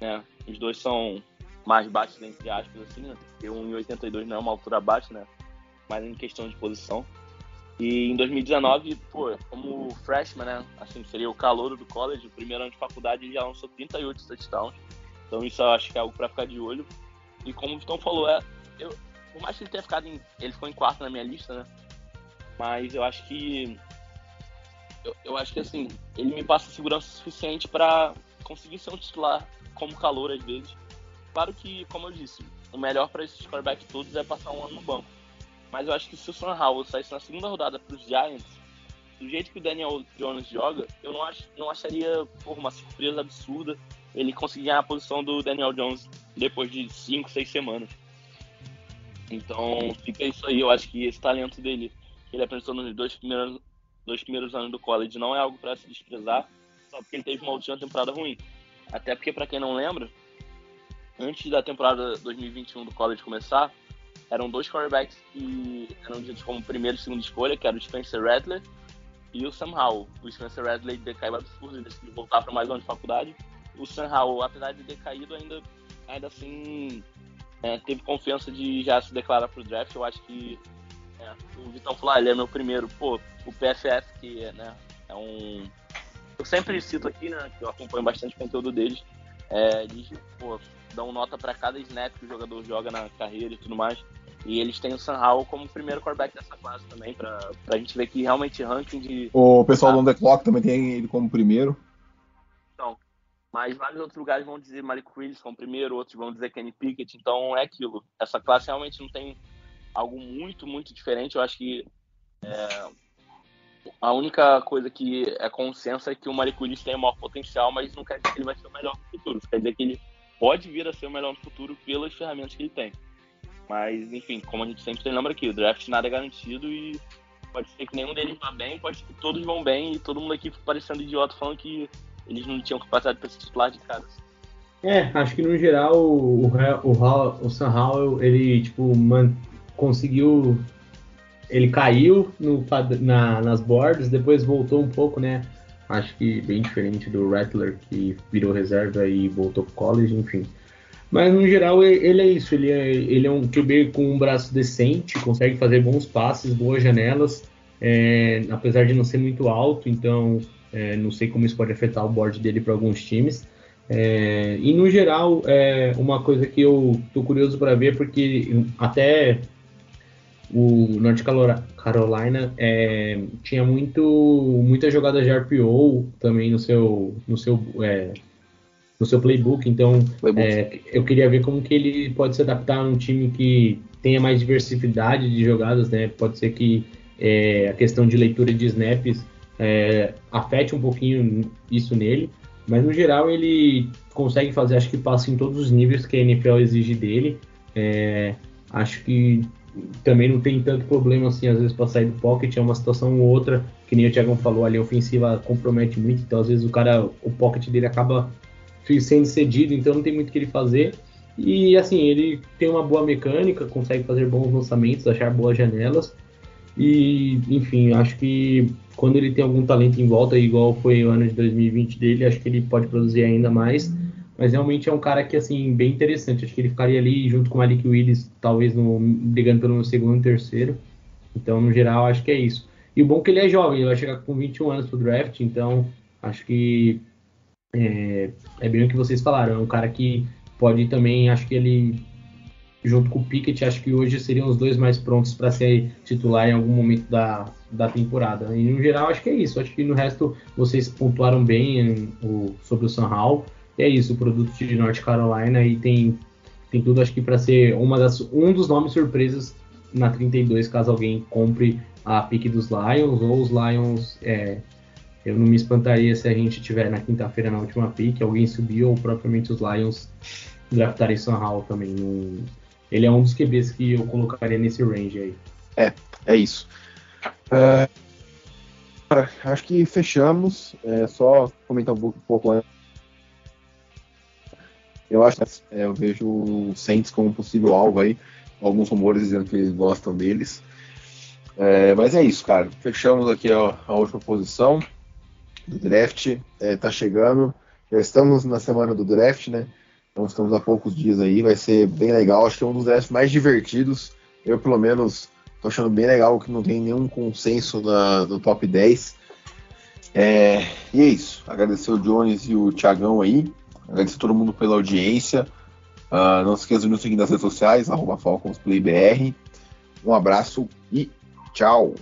Né? Os dois são mais baixos, entre aspas, assim, né? Porque 1,82 não é uma altura baixa, né? Mas em questão de posição. E em 2019, pô, como freshman, né? Assim, seria o calor do college, o primeiro ano de faculdade, ele já lançou 38 touchdowns. Então isso eu acho que é algo para ficar de olho. E como o Vitão falou, é, eu, por mais que ele tenha ficado em. Ele ficou em quarto na minha lista, né? Mas eu acho que. Eu, eu acho que assim, ele me passa segurança suficiente para conseguir ser um titular como calor às vezes. Claro que, como eu disse, o melhor para esses quarterbacks todos é passar um ano no banco. Mas eu acho que se o Sam Howell saísse na segunda rodada para os Giants, do jeito que o Daniel Jones joga, eu não, ach, não acharia por uma surpresa absurda ele conseguir a posição do Daniel Jones depois de 5, 6 semanas. Então fica isso aí, eu acho que esse talento dele, que ele apresentou nos dois primeiros, dois primeiros anos do college, não é algo para se desprezar, só porque ele teve uma última temporada ruim. Até porque, para quem não lembra, antes da temporada 2021 do college começar, eram dois quarterbacks que eram ditos como primeira e segunda escolha, que era o Spencer Rattler e o Sam Howell. O Spencer Rattler decaiu absurdo e decidiu voltar para mais uma de faculdade o Sam Howell, apesar de ter caído, ainda, ainda assim é, teve confiança de já se declarar pro draft. Eu acho que é, o Vitão falou, ah, ele é meu primeiro. Pô, o PFF, que é, né, é um. Eu sempre cito aqui, né, que eu acompanho bastante o conteúdo deles. É, eles, pô, dão nota para cada snap que o jogador joga na carreira e tudo mais. E eles têm o Sam Howell como primeiro quarterback dessa classe também, pra, pra gente ver que realmente ranking de. O pessoal do On The Clock também tem ele como primeiro. Mas vários outros lugares vão dizer Malik Willis como primeiro, outros vão dizer Kenny Pickett, então é aquilo. Essa classe realmente não tem algo muito, muito diferente. Eu acho que É, a única coisa que é consenso é que o Malik Willis tem o maior potencial, mas não quer dizer que ele vai ser o melhor no futuro. Isso quer dizer que ele pode vir a ser o melhor no futuro pelas ferramentas que ele tem. Mas, enfim, como a gente sempre lembra aqui, o draft nada é garantido e pode ser que nenhum deles vá bem, pode ser que todos vão bem e todo mundo aqui parecendo idiota falando que eles não tinham capacidade para ser titular de cara. É, acho que no geral o, o, o, Sam Howell, ele, tipo, man, conseguiu. Ele caiu no, na, nas boards, depois voltou um pouco, né? Acho que bem diferente do Rattler, que virou reserva e voltou pro college, enfim. Mas no geral ele é isso, ele é, ele é um QB com um braço decente, consegue fazer bons passes, boas janelas, é, apesar de não ser muito alto, então é, não sei como isso pode afetar o board dele para alguns times. É, e no geral, é uma coisa que eu tô curioso para ver, porque até o North Carolina é, tinha muito, muitas jogadas de RPO também no seu, no seu, é, no seu playbook. Então, playbook. É, eu queria ver como que ele pode se adaptar a um time que tenha mais diversidade de jogadas, né? Pode ser que é, a questão de leitura de snaps é, afete um pouquinho isso nele. Mas no geral ele consegue fazer, acho que passa em todos os níveis que a NFL exige dele. É, acho que também não tem tanto problema assim, às vezes, para sair do pocket, é uma situação ou outra, que nem o Thiago falou, ali a ofensiva compromete muito, então às vezes o cara, o pocket dele acaba sendo cedido, então não tem muito o que ele fazer. E assim, ele tem uma boa mecânica, consegue fazer bons lançamentos, achar boas janelas. E, enfim, acho que quando ele tem algum talento em volta, igual foi o ano de 2020 dele, acho que ele pode produzir ainda mais. Mas realmente é um cara que, assim, bem interessante. Acho que ele ficaria ali junto com o Malik Willis, talvez no, brigando pelo segundo e terceiro. Então, no geral, acho que é isso. E o bom é que ele é jovem, ele vai chegar com 21 anos pro draft, então acho que é, é bem o que vocês falaram. É um cara que pode também, acho que ele, junto com o Pickett, acho que hoje seriam os dois mais prontos para ser titular em algum momento da, da temporada. E no geral, acho que é isso. Acho que no resto vocês pontuaram bem o, sobre o San Hall é isso, o produto de North Carolina e tem, tem tudo acho que para ser uma das, um dos nomes surpresas na 32, caso alguém compre a pique dos Lions ou os Lions. É, eu não me espantaria se a gente tiver na quinta-feira na última pique, alguém subiu ou propriamente os Lions draftarem Sam Hall também. No, ele é um dos QBs que eu colocaria nesse range aí. É, é isso. É, acho que fechamos. É, só comentar um pouco, um pouco antes eu acho é, eu vejo o Saints como possível alvo aí. Alguns rumores dizendo que eles gostam deles. É, mas é isso, cara. Fechamos aqui a, a última posição do draft. É, tá chegando. Já estamos na semana do draft, né? Então estamos há poucos dias aí. Vai ser bem legal. Acho que é um dos drafts mais divertidos. Eu, pelo menos, tô achando bem legal que não tem nenhum consenso na, no top 10. É, e é isso. Agradecer o Jones e o Thiagão aí. Agradecer todo mundo pela audiência. Uh, não se esqueça de nos seguir nas redes sociais, arroba FalconsPlayBR. Um abraço e tchau!